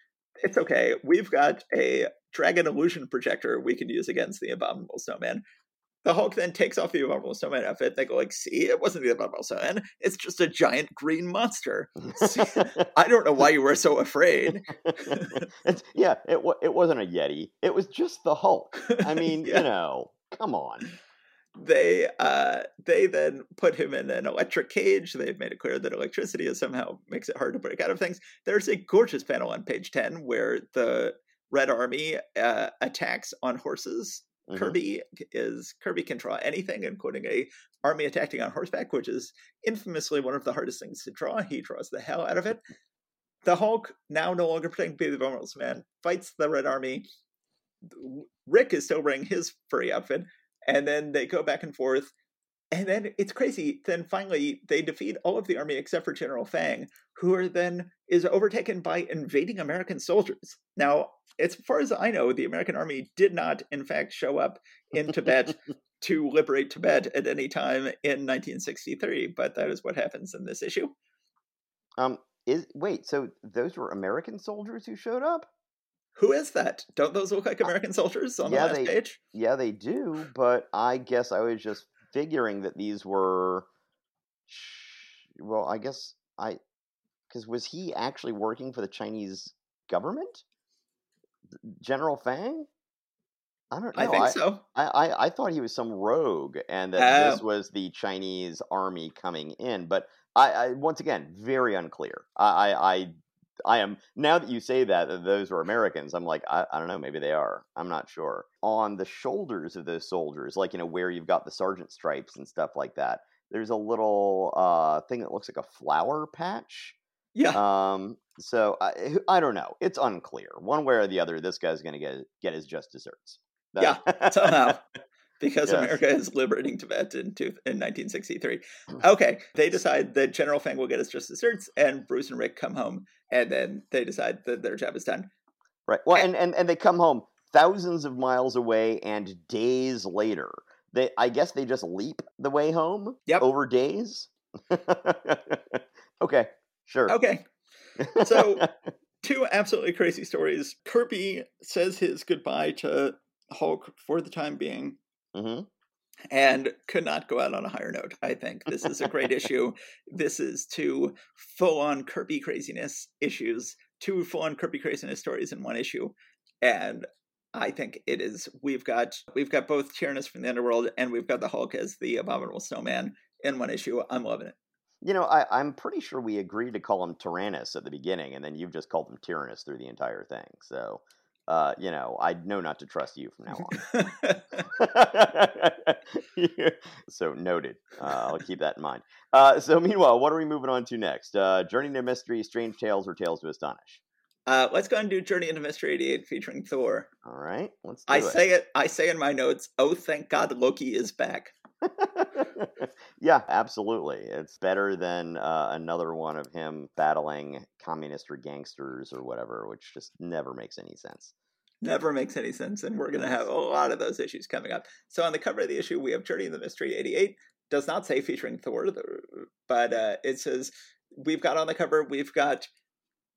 it's okay. We've got a dragon illusion projector we can use against the abominable snowman. The Hulk then takes off the abominable snowman outfit. They go like, "See, it wasn't the abominable snowman. It's just a giant green monster." See, I don't know why you were so afraid. yeah, it wa- it wasn't a Yeti. It was just the Hulk. I mean, Yeah. you know, come on. They uh, they then put him in an electric cage. They've made it clear that electricity is somehow makes it hard to break out of things. There's a gorgeous panel on page ten where the Red Army uh, attacks on horses Mhm. Kirby is Kirby can draw anything, including a army attacking on horseback, which is infamously one of the hardest things to draw. He draws the hell out of it. The Hulk, now no longer pretending to be the vulnerable man, fights the Red Army. Rick is still wearing his furry outfit, and then they go back and forth. And then it's crazy. Then finally, they defeat all of the army except for General Fang, who are then is overtaken by invading American soldiers. Now, as far as I know, the American army did not, in fact, show up in Tibet to liberate Tibet at any time in 1963, but that is what happens in this issue. Um, is wait, so those were American soldiers who showed up? Who is that? Don't those look like uh, American soldiers on yeah, the last they- page? Yeah, they do, but I guess I was just figuring that these were. Well, I guess I, because was he actually working for the Chinese government? General Fang? I don't know. I think so. I, I, I thought he was some rogue and that this Oh. was the Chinese army coming in, but I, I once again very unclear. I, I I am now that you say that, that those were Americans. I'm like I, I don't know. Maybe they are. I'm not sure. On the shoulders of those soldiers, like you know where you've got the sergeant stripes and stuff like that. There's a little uh, thing that looks like a flower patch. Yeah. Um, so I, I don't know. It's unclear. One way or the other, this guy's going to get get his just desserts. Yeah, somehow. Because Yes. America is liberating Tibet in, two, in 1963. Mm. Okay, they decide that General Fang will get his just desserts, and Bruce and Rick come home, and then they decide that their job is done. Right. Well, and, and and they come home thousands of miles away and days later. They I guess they just leap the way home Yep. over days. okay. Sure. Okay, So- two absolutely crazy stories. Kirby says his goodbye to Hulk for the time being, hmm and could not go out on a higher note. I think this is a great issue. This is two full on Kirby craziness issues, two full on Kirby craziness stories in one issue. And I think it is we've got we've got both Tyrannus from the Underworld and we've got the Hulk as the abominable snowman in one issue. I'm loving it. You know, I, I'm pretty sure we agreed to call him Tyrannus at the beginning, and then you've just called him Tyrannus through the entire thing. So, uh, you know, I know not to trust you from now on. So noted. Uh, I'll keep that in mind. Uh, so meanwhile, what are we moving on to next? Uh, Journey into Mystery, Strange Tales, or Tales to Astonish? uh, let's go and do Journey into Mystery 88 featuring Thor. All right, let's do I it. say it I say in my notes, oh thank God Loki is back. yeah, absolutely. It's better than uh, another one of him battling communist or gangsters or whatever, which just never makes any sense. Never makes any sense, and we're going to have a lot of those issues coming up. So on the cover of the issue, we have Journey into Mystery 88. Does not say featuring Thor, but uh, it says we've got on the cover, we've got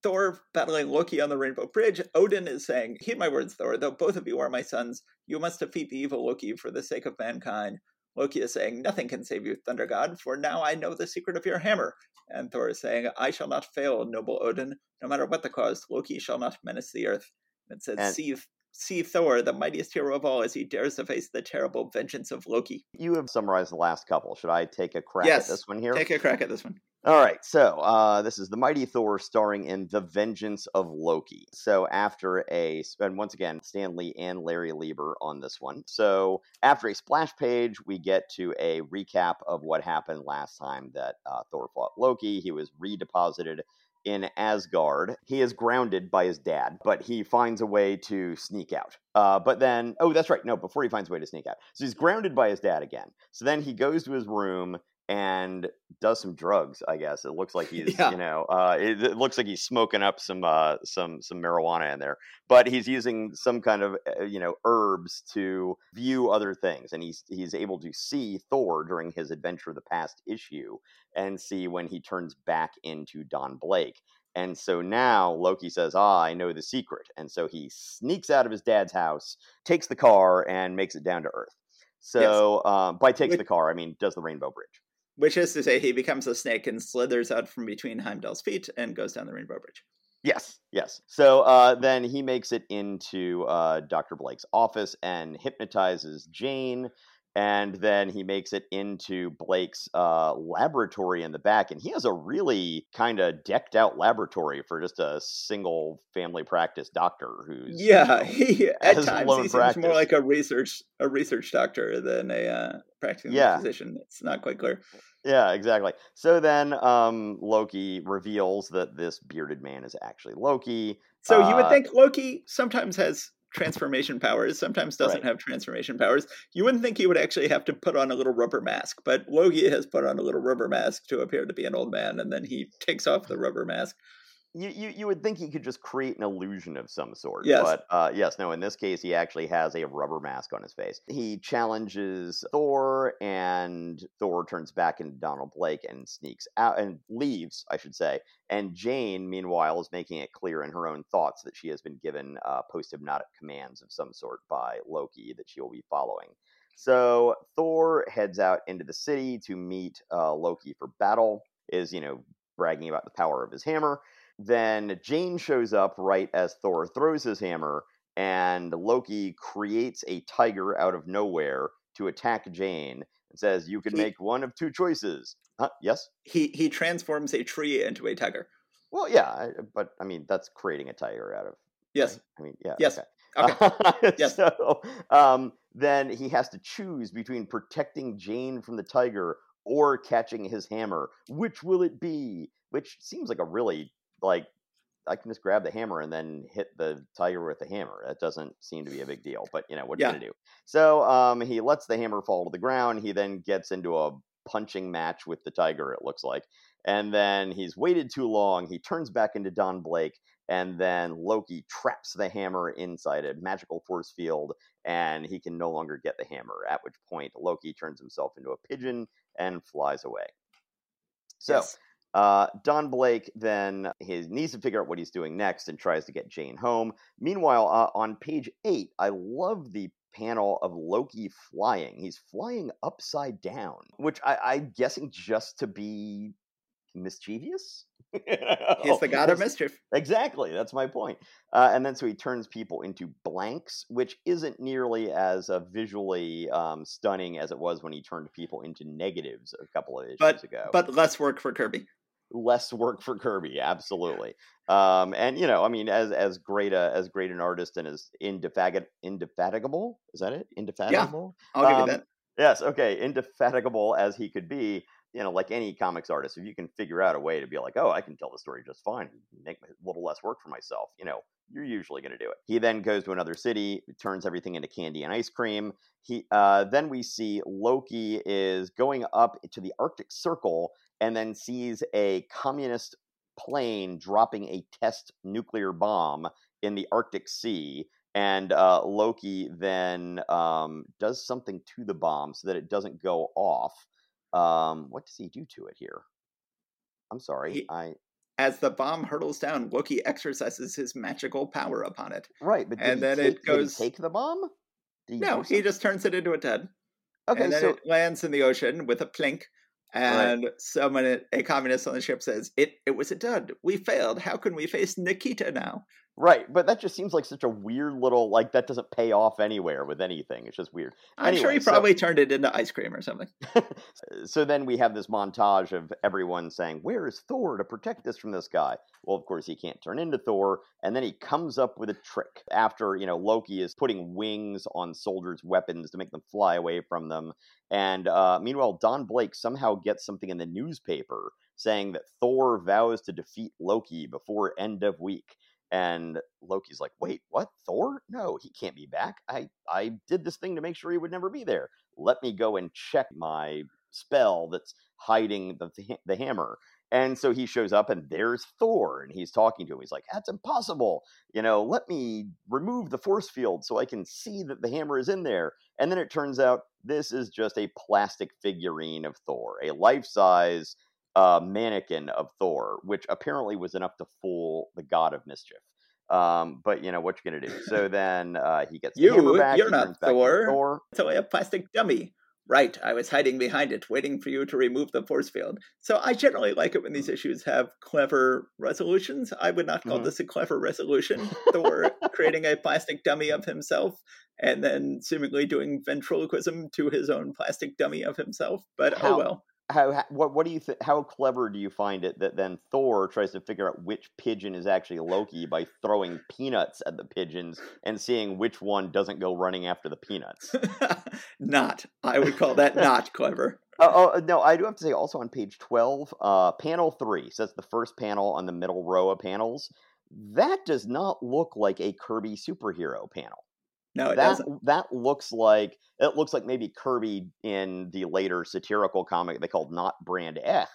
Thor battling Loki on the Rainbow Bridge. Odin is saying, Heed my words, Thor, though both of you are my sons, you must defeat the evil Loki for the sake of mankind. Loki is saying, Nothing can save you, Thunder God, for now I know the secret of your hammer. And Thor is saying, I shall not fail, noble Odin. No matter what the cause, Loki shall not menace the earth. And it says, And- see, see Thor, the mightiest hero of all, as he dares to face the terrible vengeance of Loki. You have summarized the last couple. Should I take a crack Yes, at this one here? Take a crack at this one. All right, so uh, this is the Mighty Thor starring in The Vengeance of Loki. So after a, and once again, Stan Lee and Larry Lieber on this one. So after a splash page, we get to a recap of what happened last time that uh, Thor fought Loki. He was redeposited in Asgard. He is grounded by his dad, but he finds a way to sneak out. Uh, but then, oh, that's right. No, before he finds a way to sneak out. So he's grounded by his dad again. So then he goes to his room and does some drugs. I guess it looks like he's, Yeah. you know, uh, it, it looks like he's smoking up some, uh, some, some marijuana in there. But he's using some kind of, uh, you know, herbs to view other things, and he's he's able to see Thor during his adventure of the past issue, and see when he turns back into Don Blake. And so now Loki says, Ah, I know the secret. And so he sneaks out of his dad's house, takes the car, and makes it down to Earth. So um, by takes Which- the car, I mean does the Rainbow Bridge. Which is to say, he becomes a snake and slithers out from between Heimdall's feet and goes down the Rainbow Bridge. Yes, yes. So uh, then he makes it into uh, Dr. Blake's office and hypnotizes Jane. And then he makes it into Blake's uh, laboratory in the back. And he has a really kind of decked out laboratory for just a single family practice doctor who's. Yeah, he at times he seems more like a research a research doctor than a uh, practicing Yeah. physician. It's not quite clear. Yeah, exactly. So then um, Loki reveals that this bearded man is actually Loki. So you would Uh, think Loki sometimes has transformation powers, sometimes doesn't Right. have transformation powers. You wouldn't think he would actually have to put on a little rubber mask, but Loki has put on a little rubber mask to appear to be an old man, and then he takes off the rubber mask. You, you you would think he could just create an illusion of some sort. Yes. But uh, yes, no. In this case, he actually has a rubber mask on his face. He challenges Thor, and Thor turns back into Donald Blake and sneaks out and leaves, I should say. And Jane, meanwhile, is making it clear in her own thoughts that she has been given uh, post hypnotic commands of some sort by Loki that she will be following. So Thor heads out into the city to meet uh, Loki for battle. Is you know bragging about the power of his hammer. Then Jane shows up right as Thor throws his hammer, and Loki creates a tiger out of nowhere to attack Jane and says, You can He- make one of two choices. Huh? Yes? He he transforms a tree into a tiger. Well, yeah, but I mean, that's creating a tiger out of. Yes. I mean, yeah. Yes. Okay. Okay. Yes. So um, then he has to choose between protecting Jane from the tiger or catching his hammer. Which will it be? Which seems like a really like I can just grab the hammer and then hit the tiger with the hammer. That doesn't seem to be a big deal, but you know what you Yeah. gonna do? So um, he lets the hammer fall to the ground. He then gets into a punching match with the tiger. It looks like, and then he's waited too long. He turns back into Don Blake, and then Loki traps the hammer inside a magical force field, and he can no longer get the hammer. At which point, Loki turns himself into a pigeon and flies away. So. Yes. Uh, Don Blake then he needs to figure out what he's doing next and tries to get Jane home. Meanwhile, uh, on page eight, I love the panel of Loki flying. He's flying upside down, which I, I'm guessing just to be mischievous. He's the god of mischief. Exactly, that's my point. Uh, and then so he turns people into blanks, which isn't nearly as uh, visually um, stunning as it was when he turned people into negatives a couple of issues But- ago But less work for Kirby. Less work for Kirby, absolutely. Um, and you know, I mean, as as great a as great an artist and as indefatig- indefatigable, is that it? Indefatigable. I'll give Um, you that. Yes, okay, indefatigable as he could be, you know, like any comics artist, if you can figure out a way to be like, oh, I can tell the story just fine, make a little less work for myself, you know, you're usually going to do it. He then goes to another city, turns everything into candy and ice cream. He uh, then we see Loki is going up to the Arctic Circle and then sees a communist plane dropping a test nuclear bomb in the Arctic Sea and uh, Loki then um, does something to the bomb so that it doesn't go off. Um, what does he do to it here? I'm sorry, He- I As the bomb hurtles down, Loki exercises his magical power upon it. right, but And he then take, it goes- take the bomb? He No, he just turns it into a dud. okay. and then So it lands in the ocean with a plink. And someone, a communist on the ship, says, "It, it was a dud. We failed. How can we face Nikita now?" Right, but that just seems like such a weird little like that doesn't pay off anywhere with anything. It's just weird. I'm sure he Anyway, so- probably turned it into ice cream or something. so then we have this montage of everyone saying, Where is Thor to protect us from this guy? Well, of course, he can't turn into Thor. And then he comes up with a trick after, you know, Loki is putting wings on soldiers' weapons to make them fly away from them. And uh, meanwhile, Don Blake somehow gets something in the newspaper saying that Thor vows to defeat Loki before end of week. And Loki's like, wait, what? Thor? No, he can't be back. I, I did this thing to make sure he would never be there. Let me go and check my spell that's hiding the, the hammer. And so he shows up and there's Thor and he's talking to him. He's like, That's impossible. You know, let me remove the force field so I can see that the hammer is in there. And then it turns out this is just a plastic figurine of Thor, a life size uh, mannequin of Thor, which apparently was enough to fool the god of mischief. Um, but you know what you're gonna do. So then uh, he gets the You- hammer back. you're not turns back into Thor. Thor. Only a plastic dummy. Right, I was hiding behind it, waiting for you to remove the force field. So I generally like it when these issues have clever resolutions. I would not call Mhm. this a clever resolution. Thor creating a plastic dummy of himself and then seemingly doing ventriloquism to his own plastic dummy of himself. But How- oh well. How, what what do you think how clever do you find it that then Thor tries to figure out which pigeon is actually Loki by throwing peanuts at the pigeons and seeing which one doesn't go running after the peanuts? not. I would call that not clever. Oh, oh no, I do have to say also on page 12, uh panel 3, so that's the first panel on the middle row of panels. That does not look like a Kirby superhero panel. No, it that doesn't. that looks like it looks like maybe Kirby in the later satirical comic they called Not Brand Echh,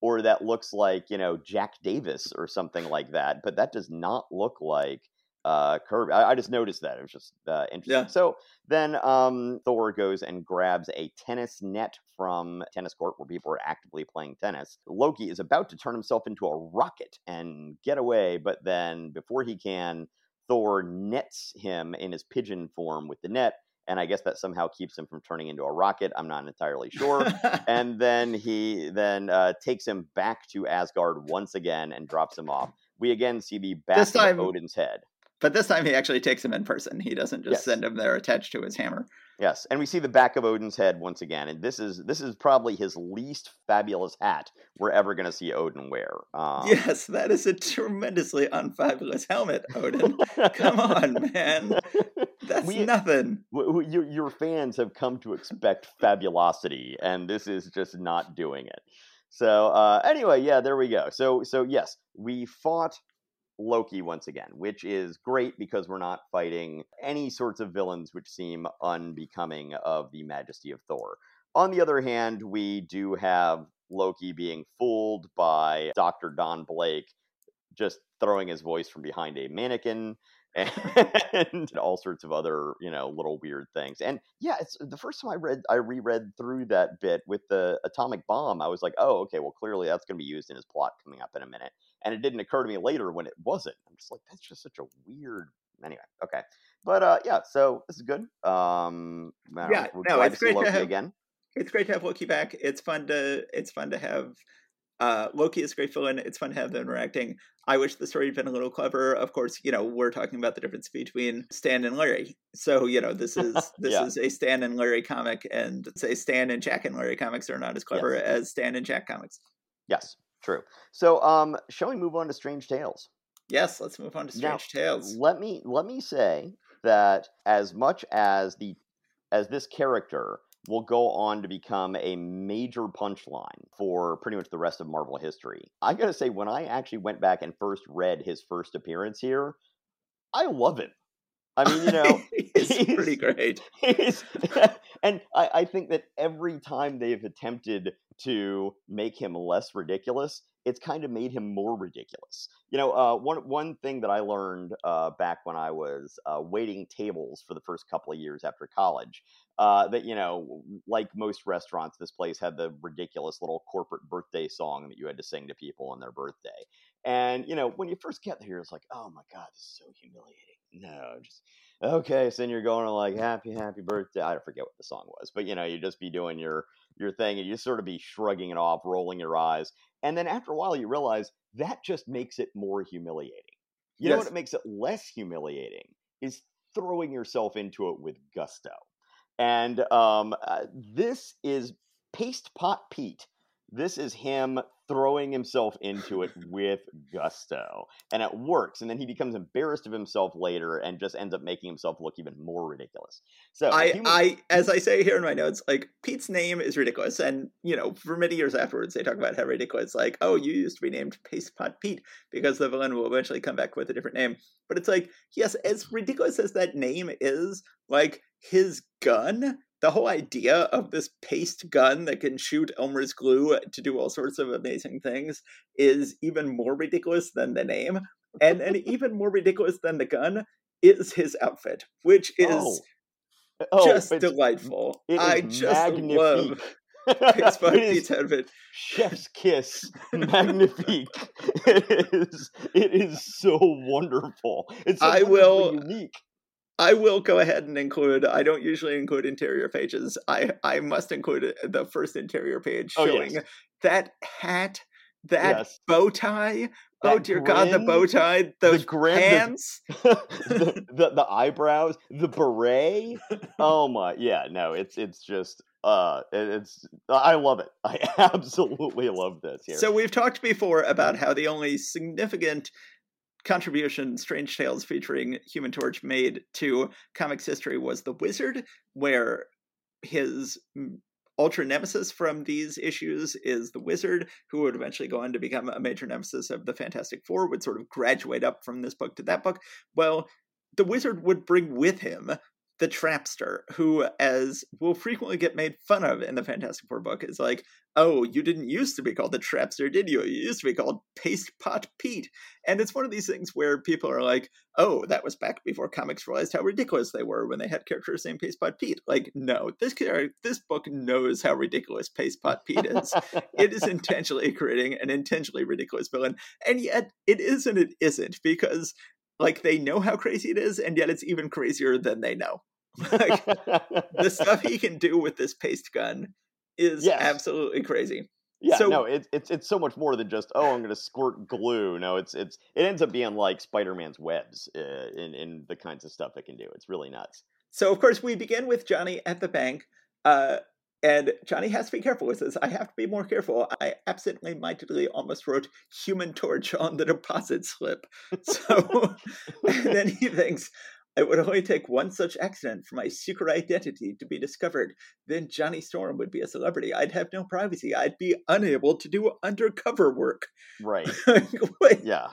or that looks like you know Jack Davis or something like that. But that does not look like uh, Kirby. I, I just noticed that it was just uh, interesting. Yeah. So then um, Thor goes and grabs a tennis net from tennis court where people are actively playing tennis. Loki is about to turn himself into a rocket and get away, but then before he can, Thor nets him in his pigeon form with the net, and I guess that somehow keeps him from turning into a rocket. I'm not entirely sure. and then he then uh, takes him back to Asgard once again and drops him off. We again see the back This time- of Odin's head. but this time he actually takes him in person. He doesn't just Yes. send him there attached to his hammer. Yes, and we see the back of Odin's head once again, and this is this is probably his least fabulous hat we're ever going to see Odin wear. Um, yes, that is a tremendously unfabulous helmet, Odin. Come on, man. That's We- nothing. w- w- your, your fans have come to expect fabulosity, and this is just not doing it. So uh, anyway, yeah, there we go. So so yes, we fought Loki once again, which is great because we're not fighting any sorts of villains which seem unbecoming of the majesty of Thor. On the other hand, we do have Loki being fooled by Dr. Don Blake just throwing his voice from behind a mannequin and all sorts of other, you know, little weird things. And yeah, it's the first time I read I reread through that bit with the atomic bomb, I was like, "Oh, okay, well clearly that's going to be used in his plot coming up in a minute." And it didn't occur to me later when it wasn't. I'm just like, that's just such a weird anyway, okay. But uh yeah, so this is good. Um Yeah, we're no, it's to see great to Loki have- again. It's great to have Loki back. It's fun to it's fun to have uh, Loki is a great villain. It's fun to have them interacting. I wish the story had been a little clever. Of course, you know we're talking about the difference between Stan and Larry. So you know this is this Yeah. is a Stan and Larry comic, and say Stan and Jack and Larry comics are not as clever Yes. as Stan and Jack comics. Yes, true. So um shall we move on to Strange Tales? Yes, let's move on to Now, Strange Tales. Let me let me say that as much as the as this character will go on to become a major punchline for pretty much the rest of Marvel history. I gotta say, when I actually went back and first read his first appearance here, I love him. I mean, you know, it's pretty great. He's- and I, I think that every time they've attempted to make him less ridiculous, it's kind of made him more ridiculous. You know, uh, one one thing that I learned uh, back when I was uh, waiting tables for the first couple of years after college, uh, that you know, like most restaurants, this place had the ridiculous little corporate birthday song that you had to sing to people on their birthday. And you know, when you first get here, it's like, oh my god, this is so humiliating. No, just okay. So then you're going to like happy, happy birthday. I forget what the song was, but you know, you just be doing your your thing, and you sort of be shrugging it off, rolling your eyes, and then after a while, you realize that just makes it more humiliating. You know Yes. what makes it less humiliating is throwing yourself into it with gusto. And um, uh, this is Paste Pot Pete. This is him throwing himself into it with gusto. And it works. And then he becomes embarrassed of himself later and just ends up making himself look even more ridiculous. So I, was- I, as I say here in my notes, like Pete's name is ridiculous, and you know, for many years afterwards, they talk about how ridiculous, like, oh, you used to be named Paste Pot Pete because the villain will eventually come back with a different name. But it's like, yes, as ridiculous as that name is, like his gun, the whole idea of this paste gun that can shoot Elmer's glue to do all sorts of amazing things is even more ridiculous than the name, and and even more ridiculous than the gun is his outfit, which is Oh. Uh, oh, just delightful. it I is just love magnifique. Paste Pot It is outfit. chef's kiss magnifique it is it is so wonderful it's so I will- unique I will go ahead and include. I don't usually include interior pages. I I must include the first interior page Oh, showing yes. that hat, that yes bow tie. oh That dear God, the bow grin, tie, the those grin, the- pants. the, the the eyebrows the beret oh my yeah no it's it's just uh it's i love it i absolutely love this here So we've talked before about how the only significant contribution Strange Tales featuring Human Torch made to comics history was the Wizard, where his ultra nemesis from these issues is the Wizard, who would eventually go on to become a major nemesis of the Fantastic Four, would sort of graduate up from this book to that book. Well, the Wizard would bring with him the Trapster, who, as will frequently get made fun of in the Fantastic Four book, is like, oh, you didn't used to be called the Trapster, did you? You used to be called Paste Pot Pete. And it's one of these things where people are like, oh, that was back before comics realized how ridiculous they were when they had characters named Paste Pot Pete. Like, no, this this book knows how ridiculous Paste Pot Pete is. it is intentionally creating an intentionally ridiculous villain. And yet it is and it isn't, because like they know how crazy it is, and yet it's even crazier than they know. like the stuff he can do with this paste gun is Yes. absolutely crazy. Yeah, So- no, it's it's it's so much more than just oh, I'm going to squirt glue. No, it's it's it ends up being like Spider-Man's webs uh, in in the kinds of stuff it can do. It's really nuts. So of course we begin with Johnny at the bank, uh, and Johnny has to be careful with this. I have to be more careful. I absently mindedly almost wrote "Human Torch" on the deposit slip. So then he thinks. It would only take one such accident for my secret identity to be discovered. Then Johnny Storm would be a celebrity. I'd have no privacy. I'd be unable to do undercover work. Right. Yeah.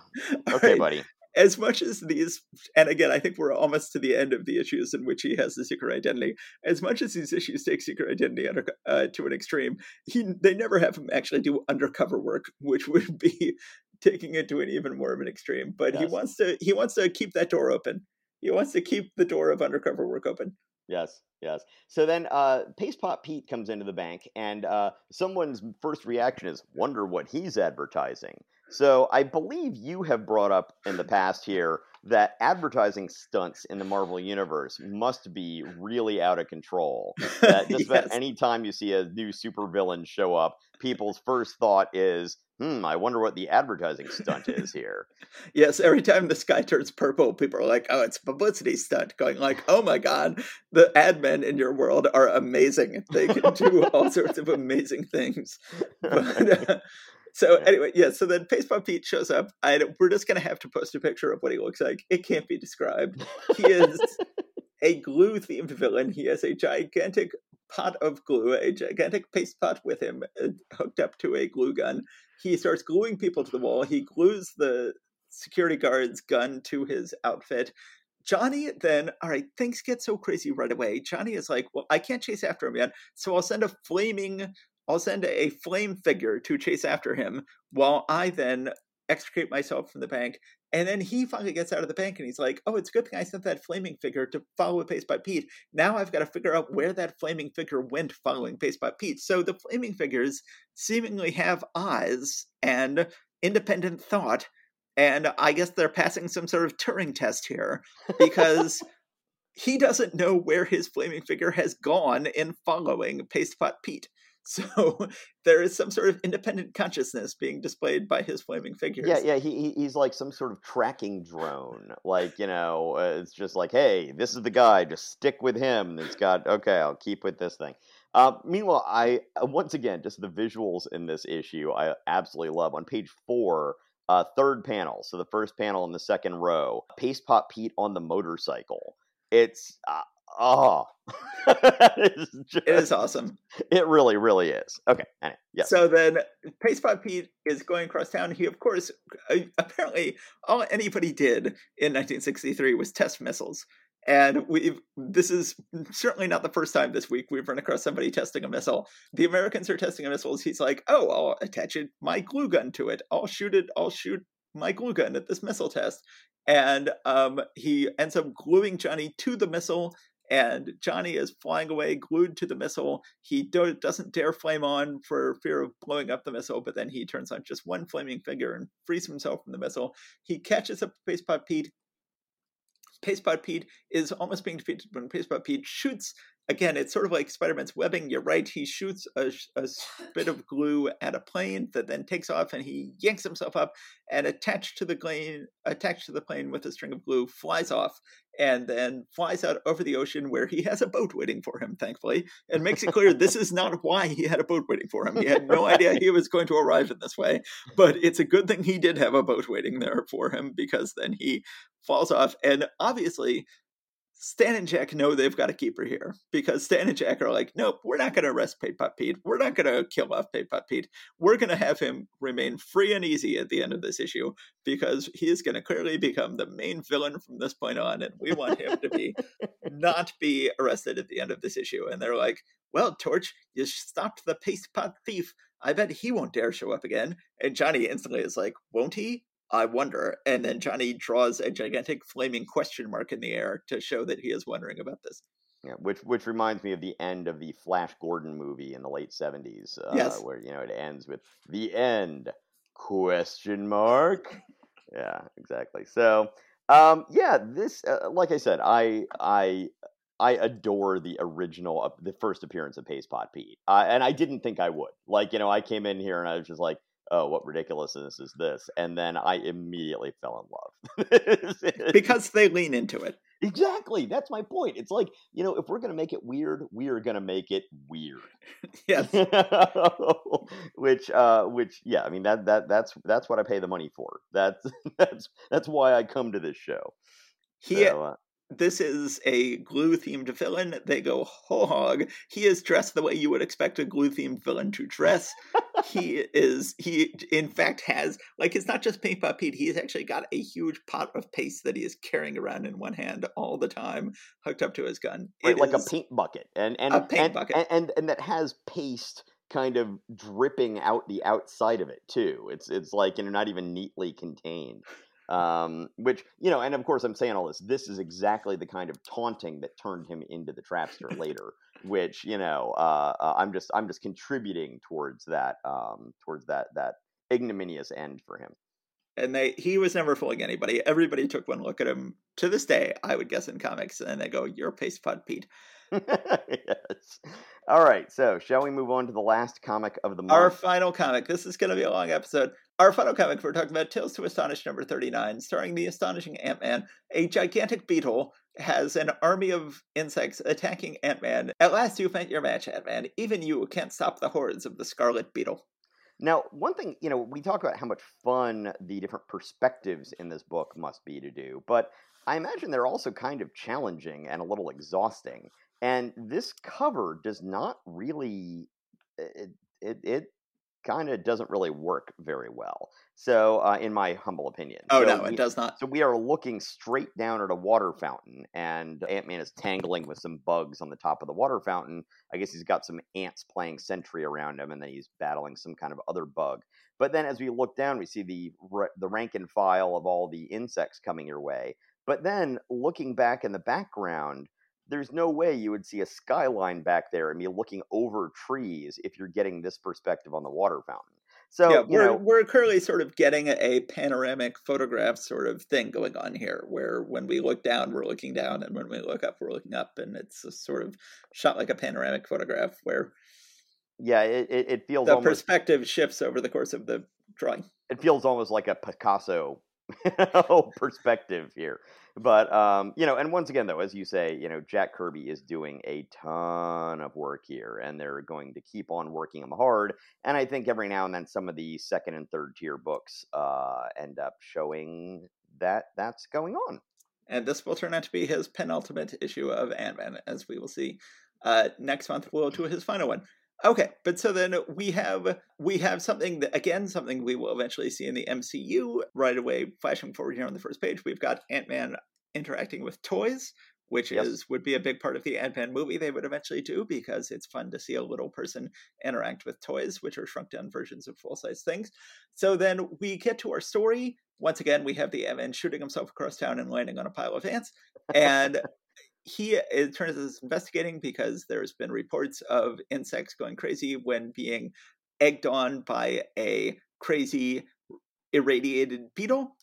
Okay, right. buddy. as much as these and again i think we're almost to the end of the issues in which he has the secret identity as much as these issues take secret identity under, uh, to an extreme he they never have him actually do undercover work which would be taking it to an even more of an extreme but he wants to he wants to keep that door open he wants to keep the door of undercover work open Yes, yes. So then uh, Paste Pot Pete comes into the bank, and uh, someone's first reaction is, wonder what he's advertising. So I believe you have brought up in the past here that advertising stunts in the Marvel Universe must be really out of control. That just about Yes. any time you see a new supervillain show up, people's first thought is, hmm, I wonder what the advertising stunt is here. Yes, every time the sky turns purple, people are like, "Oh, it's a publicity stunt." Going like, "Oh my god, the ad men in your world are amazing. They can do all sorts of amazing things." But, uh, so anyway, yeah. So then Paste Pot Pete shows up. I, we're just gonna have to post a picture of what he looks like. It can't be described. He is a glue themed villain. He has a gigantic pot of glue, a gigantic paste pot with him uh, hooked up to a glue gun. He starts gluing people to the wall. He glues the security guard's gun to his outfit. Johnny then, all right, things get so crazy right away. Johnny is like, well, I can't chase after him yet, so I'll send a flaming, I'll send a flame figure to chase after him while I then extricate myself from the bank. And then he finally gets out of the bank and he's like, oh, it's a good thing I sent that flaming figure to follow Paste Pot Pete. Now I've got to figure out where that flaming figure went following Paste Pot Pete. So the flaming figures seemingly have eyes and independent thought. And I guess they're passing some sort of Turing test here because he doesn't know where his flaming figure has gone in following Pastepot Pete. So there is some sort of independent consciousness being displayed by his flaming figures. Yeah, yeah, he, he's like some sort of tracking drone. Like, you know, uh, it's just like, hey, this is the guy, just stick with him. It's got, okay, I'll keep with this thing. Uh, meanwhile, I, uh, once again, just the visuals in this issue, I absolutely love. On page four, uh, third panel, so the first panel in the second row, Paste Pot Pete on the motorcycle. It's, uh, oh, just, it is awesome. It really, really is. Okay. Anyway, yeah. So then, Paste Pot Pete is going across town. He, of course, apparently, all anybody did in 1963 was test missiles. And we've this is certainly not the first time this week we've run across somebody testing a missile. The Americans are testing a missile. He's like, "Oh, I'll attach it, my glue gun to it. I'll shoot it. I'll shoot my glue gun at this missile test." And um, he ends up gluing Johnny to the missile and Johnny is flying away, glued to the missile. He do- doesn't dare flame on for fear of blowing up the missile, but then he turns on just one flaming finger and frees himself from the missile. He catches up to Paste Pot Pete. Paste Pot Pete is almost being defeated when Paste Pot Pete shoots again, it's sort of like Spider Man's webbing. You're right. He shoots a, a bit of glue at a plane that then takes off, and he yanks himself up and attached to the plane, attached to the plane with a string of glue, flies off, and then flies out over the ocean where he has a boat waiting for him. Thankfully, and makes it clear this is not why he had a boat waiting for him. He had no idea he was going to arrive in this way, but it's a good thing he did have a boat waiting there for him because then he falls off, and obviously Stan and Jack know they've got to keep her here because Stan and Jack are like, nope, we're not going to arrest Paste Pot Pete. We're not going to kill off Paste Pot Pete. We're going to have him remain free and easy at the end of this issue because he is going to clearly become the main villain from this point on, and we want him to be not be arrested at the end of this issue. And they're like, well, Torch, you stopped the Paste Pot thief. I bet he won't dare show up again. And Johnny instantly is like, won't he? I wonder. And then Johnny draws a gigantic flaming question mark in the air to show that he is wondering about this. Yeah, which which reminds me of the end of the Flash Gordon movie in the late seventies, uh, yes. where you know it ends with the end question mark. Yeah, exactly. So, um, yeah, this, uh, like I said, I I I adore the original, uh, the first appearance of Paste Pot Pete, uh, and I didn't think I would. Like, you know, I came in here and I was just like, oh, what ridiculousness is this? And then I immediately fell in love. because they lean into it. Exactly. That's my point. It's like, you know, if we're going to make it weird, we are going to make it weird. yes. which uh which yeah, I mean that that that's that's what I pay the money for. That's that's that's why I come to this show. He so, uh, this is a glue themed villain. They go whole hog. He is dressed the way you would expect a glue themed villain to dress. he is he in fact has like it's not just paint pot Pete. He's actually got a huge pot of paste that he is carrying around in one hand all the time, hooked up to his gun. Right, like a paint bucket, and and a paint and, bucket, and, and and that has paste kind of dripping out the outside of it too. It's it's like you know not even neatly contained. Um, which you know, and of course, I'm saying all this. This is exactly the kind of taunting that turned him into the trapster later. Which you know, uh, uh, I'm just I'm just contributing towards that um, towards that that ignominious end for him. And they he was never fooling anybody. Everybody took one look at him to this day, I would guess in comics, and they go, "You're Paste Pot Pete." yes. All right. So, shall we move on to the last comic of the month? Our final comic. This is going to be a long episode. Our final comic, we're talking about Tales to Astonish number 39, starring the astonishing Ant Man. A gigantic beetle has an army of insects attacking Ant Man. At last, you've met your match, Ant Man. Even you can't stop the hordes of the Scarlet Beetle. Now, one thing, you know, we talk about how much fun the different perspectives in this book must be to do, but I imagine they're also kind of challenging and a little exhausting. And this cover does not really it it, it kind of doesn't really work very well. So, uh, in my humble opinion. Oh so no, it does not. So we are looking straight down at a water fountain, and Ant Man is tangling with some bugs on the top of the water fountain. I guess he's got some ants playing sentry around him, and then he's battling some kind of other bug. But then, as we look down, we see the the rank and file of all the insects coming your way. But then, looking back in the background, there's no way you would see a skyline back there and be looking over trees if you're getting this perspective on the water fountain. So yeah, we're know, we're currently sort of getting a panoramic photograph sort of thing going on here, where when we look down, we're looking down, and when we look up, we're looking up, and it's a sort of shot like a panoramic photograph where Yeah, it, it, it feels the almost perspective shifts over the course of the drawing. it feels almost like a Picasso perspective here. But um, you know, and once again, though, as you say, you know, Jack Kirby is doing a ton of work here, and they're going to keep on working him hard. And I think every now and then, some of the second and third tier books uh, end up showing that that's going on. And this will turn out to be his penultimate issue of Ant Man, as we will see. Uh, next month we'll do his final one. Okay, but so then we have we have something that again something we will eventually see in the MCU right away. Flashing forward here on the first page, we've got Ant Man interacting with toys, which Yes. is would be a big part of the Ant Man movie they would eventually do because it's fun to see a little person interact with toys, which are shrunk down versions of full size things. So then we get to our story. Once again, we have the Ant Man shooting himself across town and landing on a pile of ants, and he it turns out is investigating because there's been reports of insects going crazy when being egged on by a crazy irradiated beetle.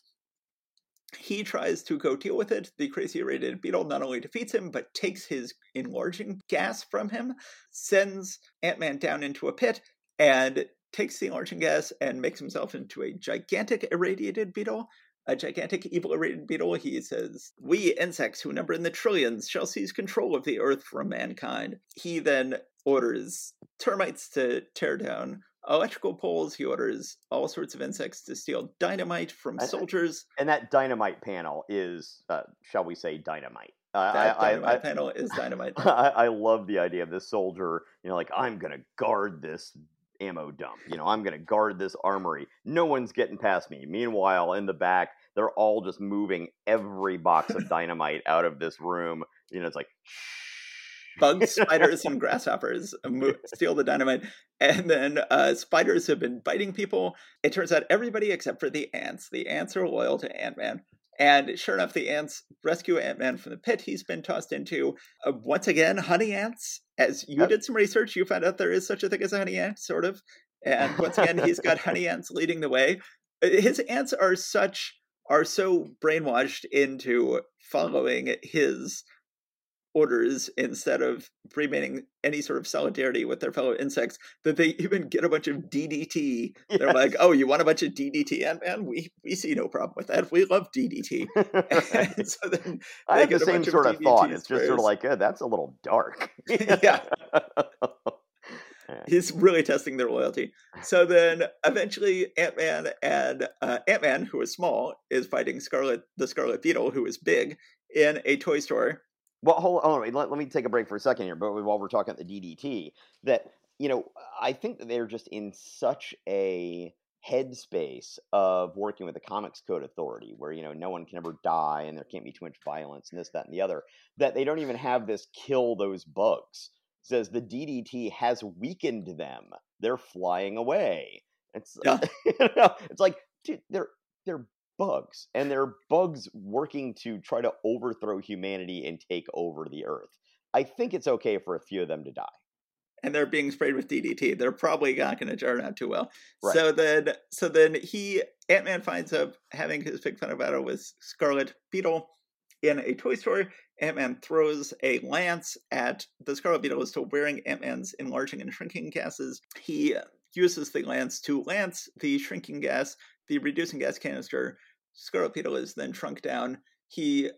He tries to go deal with it. The crazy irradiated beetle not only defeats him, but takes his enlarging gas from him, sends Ant Man down into a pit, and takes the enlarging gas and makes himself into a gigantic irradiated beetle a gigantic evil irradiated beetle. He says, We insects who number in the trillions shall seize control of the earth from mankind. He then orders termites to tear down electrical poles. He orders all sorts of insects to steal dynamite from I- I- soldiers. And that dynamite panel is, uh, shall we say, dynamite. Uh, That I, dynamite I, I, panel is dynamite. I, I love the idea of this soldier, you know, like I'm gonna guard this ammo dump. You know, I'm gonna guard this armory. No one's getting past me. Meanwhile, in the back, they're all just moving every box of dynamite out of this room. You know, it's like bugs, spiders, and grasshoppers steal the dynamite, and then uh, spiders have been biting people. It turns out everybody except for the ants. The ants are loyal to Ant Man. And sure enough, the ants rescue Ant Man from the pit he's been tossed into. Uh, once again, honey ants. As you did some research, you found out there is such a thing as a honey ant, sort of. And once again, he's got honey ants leading the way. Uh, His ants are such are so brainwashed into following his orders instead of remaining any sort of solidarity with their fellow insects that they even get a bunch of DDT. They're like, "Oh, you want a bunch of DDT, Ant Man? We we see no problem with that. We love DDT." and so then I have the same bunch of sort of thought. It's just sort of like, uh, that's a little dark. Yeah. He's really testing their loyalty. So then, eventually, Ant Man and uh, Ant Man, who is small, is fighting Scarlet, the Scarlet Beetle, who is big, in a toy store. Well, hold on. Let, let me take a break for a second here. But while we're talking about the DDT, that you know, I think that they're just in such a headspace of working with the Comics Code Authority, where you know no one can ever die and there can't be too much violence and this, that, and the other. That they don't even have this kill those bugs. It says the DDT has weakened them. They're flying away. It's Yeah. you know, it's like dude, they're they're bugs and they're bugs working to try to overthrow humanity and take over the earth i think it's okay for a few of them to die and they're being sprayed with DDT. They're probably not going to turn out too well. Right. So then, so then he Ant Man finds up having his big fun battle with Scarlet Beetle in a toy store. Ant Man throws a lance at the Scarlet Beetle, is still wearing Ant Man's enlarging and shrinking gases. He uses the lance to lance the shrinking gas, the reducing gas canister. Scarlet Beetle is then shrunk down. He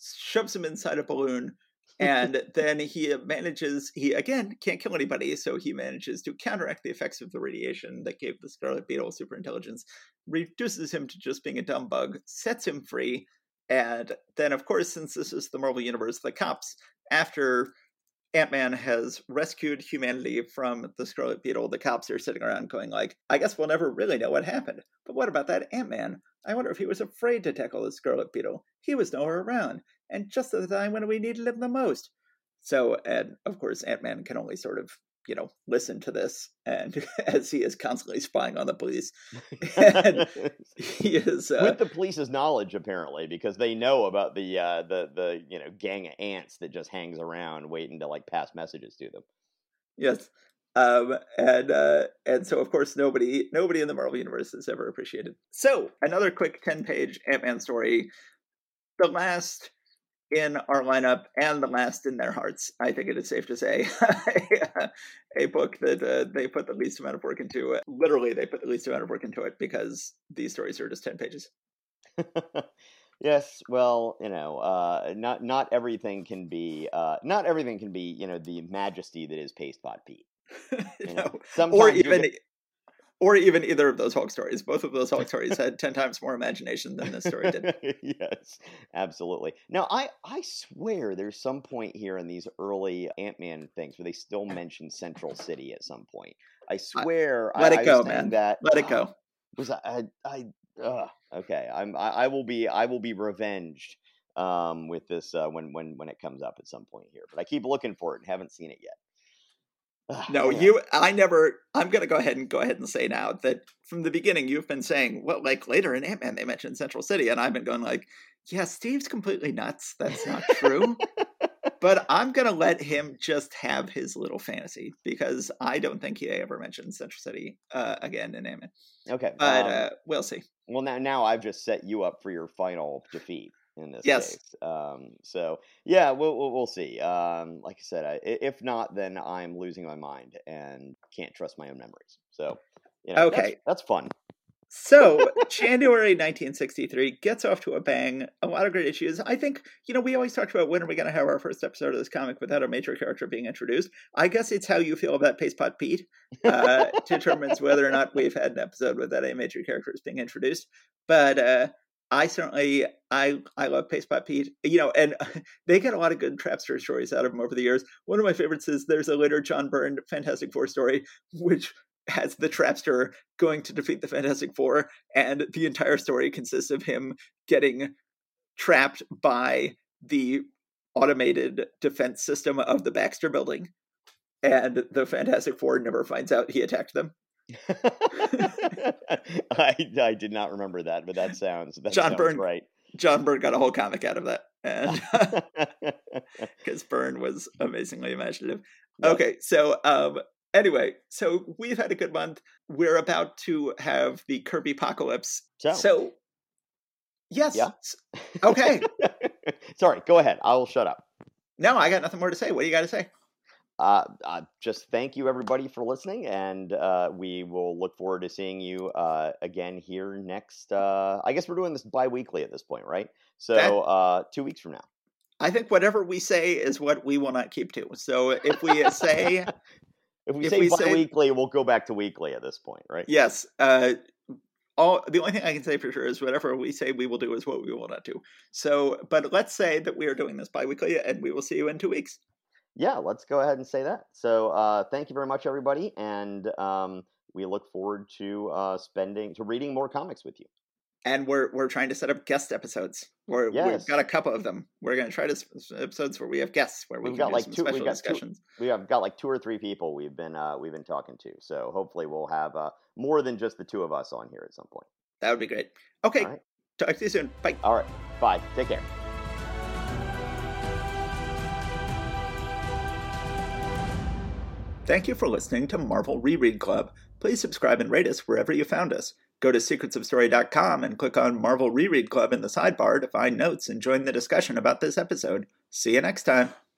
shoves him inside a balloon and then he manages he again can't kill anybody so he manages to counteract the effects of the radiation that gave the scarlet beetle super intelligence reduces him to just being a dumb bug sets him free and then of course since this is the marvel universe the cops after ant-man has rescued humanity from the scarlet beetle the cops are sitting around going like i guess we'll never really know what happened. But what about that ant-man? I wonder if he was afraid to tackle the scarlet beetle. He was nowhere around. And just at the time when we needed him the most. So, and of course, Ant Man can only sort of, you know, listen to this, and as he is constantly spying on the police, and he is. Uh, with the police's knowledge apparently because they know about the uh the the you know gang of ants that just hangs around waiting to like pass messages to them yes, um, and uh, and so of course nobody nobody in the Marvel universe has ever appreciated. So another quick ten page Ant Man story. The last in our lineup and the last in their hearts. I think it is safe to say a book that uh, they put the least amount of work into. It. Literally, they put the least amount of work into it because these stories are just ten pages. yes, well, you know, uh, not not everything can be uh, not everything can be you know the majesty that is Paste Pot Pete. You no. or even or even either of those Hulk stories. Both of those Hulk stories had ten times more imagination than this story did. yes, absolutely. Now, I I swear there's some point here in these early Ant Man things where they still mention Central City at some point. I swear. let I, it go, man. That let it go. Was I? I, I okay. I'm. I, I, will be. I will be revenged um, with this uh, when when when it comes up at some point here. But I keep looking for it and haven't seen it yet no, you. I never. I'm going to go ahead and go ahead and say now that from the beginning you've been saying, well, like later in Ant Man they mentioned Central City, and I've been going like, yeah, Steve's completely nuts. That's not true. but I'm going to let him just have his little fantasy because I don't think he ever mentioned Central City uh, again in Ant Man. Okay, but um, uh, we'll see. Well, now now I've just set you up for your final defeat in this yes. case. Um, so yeah, we'll, we'll, we'll see. Um, like I said, I, if not, then I'm losing my mind and can't trust my own memories. So you know, okay, that's, that's fun. So January 1963 gets off to a bang. A lot of great issues. I think you know we always talked about when are we going to have our first episode of this comic without a major character being introduced. I guess it's how you feel about Paste Pot Pete uh, determines whether or not we've had an episode without a major characters being introduced. But uh, I certainly I I love Paste Pot Pete. You know, and they get a lot of good trapster stories out of him over the years. One of my favorites is there's a later John Byrne Fantastic Four story, which has the trapster going to defeat the Fantastic Four, and the entire story consists of him getting trapped by the automated defense system of the Baxter building. And the Fantastic Four never finds out he attacked them. I I did not remember that, but that sounds that John sounds Byrne right. John Byrne got a whole comic out of that, and because Byrne was amazingly imaginative. Yep. Okay, so um, anyway, so we've had a good month. We're about to have the Kirby apocalypse. So, so yes, yeah. okay. Sorry, go ahead. I will shut up. No, I got nothing more to say. What do you got to say? Uh, uh, just thank you everybody for listening, and uh, we will look forward to seeing you uh, again here next. Uh, I guess we're doing this bi-weekly at this point, right? So uh, two weeks from now. I think whatever we say is what we will not keep to. So if we say if we if say we bi-weekly, say, we'll go back to weekly at this point, right? Yes. all the only thing I can say for sure is whatever we say we will do is what we will not do. So, but let's say that we are doing this bi-weekly, and we will see you in two weeks yeah, let's go ahead and say that. So uh, thank you very much, everybody, and um, we look forward to uh, spending to reading more comics with you. And we're we're trying to set up guest episodes. We're, yes. We've got a couple of them. We're going to try to episodes where we have guests, where we have got like two, we've got discussions. Two, we have got like two or three people we've been uh, we've been talking to. So hopefully we'll have uh, more than just the two of us on here at some point. That would be great. Okay, right. talk to you soon. Bye. All right, bye. Take care. Thank you for listening to Marvel Reread Club. Please subscribe and rate us wherever you found us. Go to secretsofstory.com and click on Marvel Reread Club in the sidebar to find notes and join the discussion about this episode. See you next time.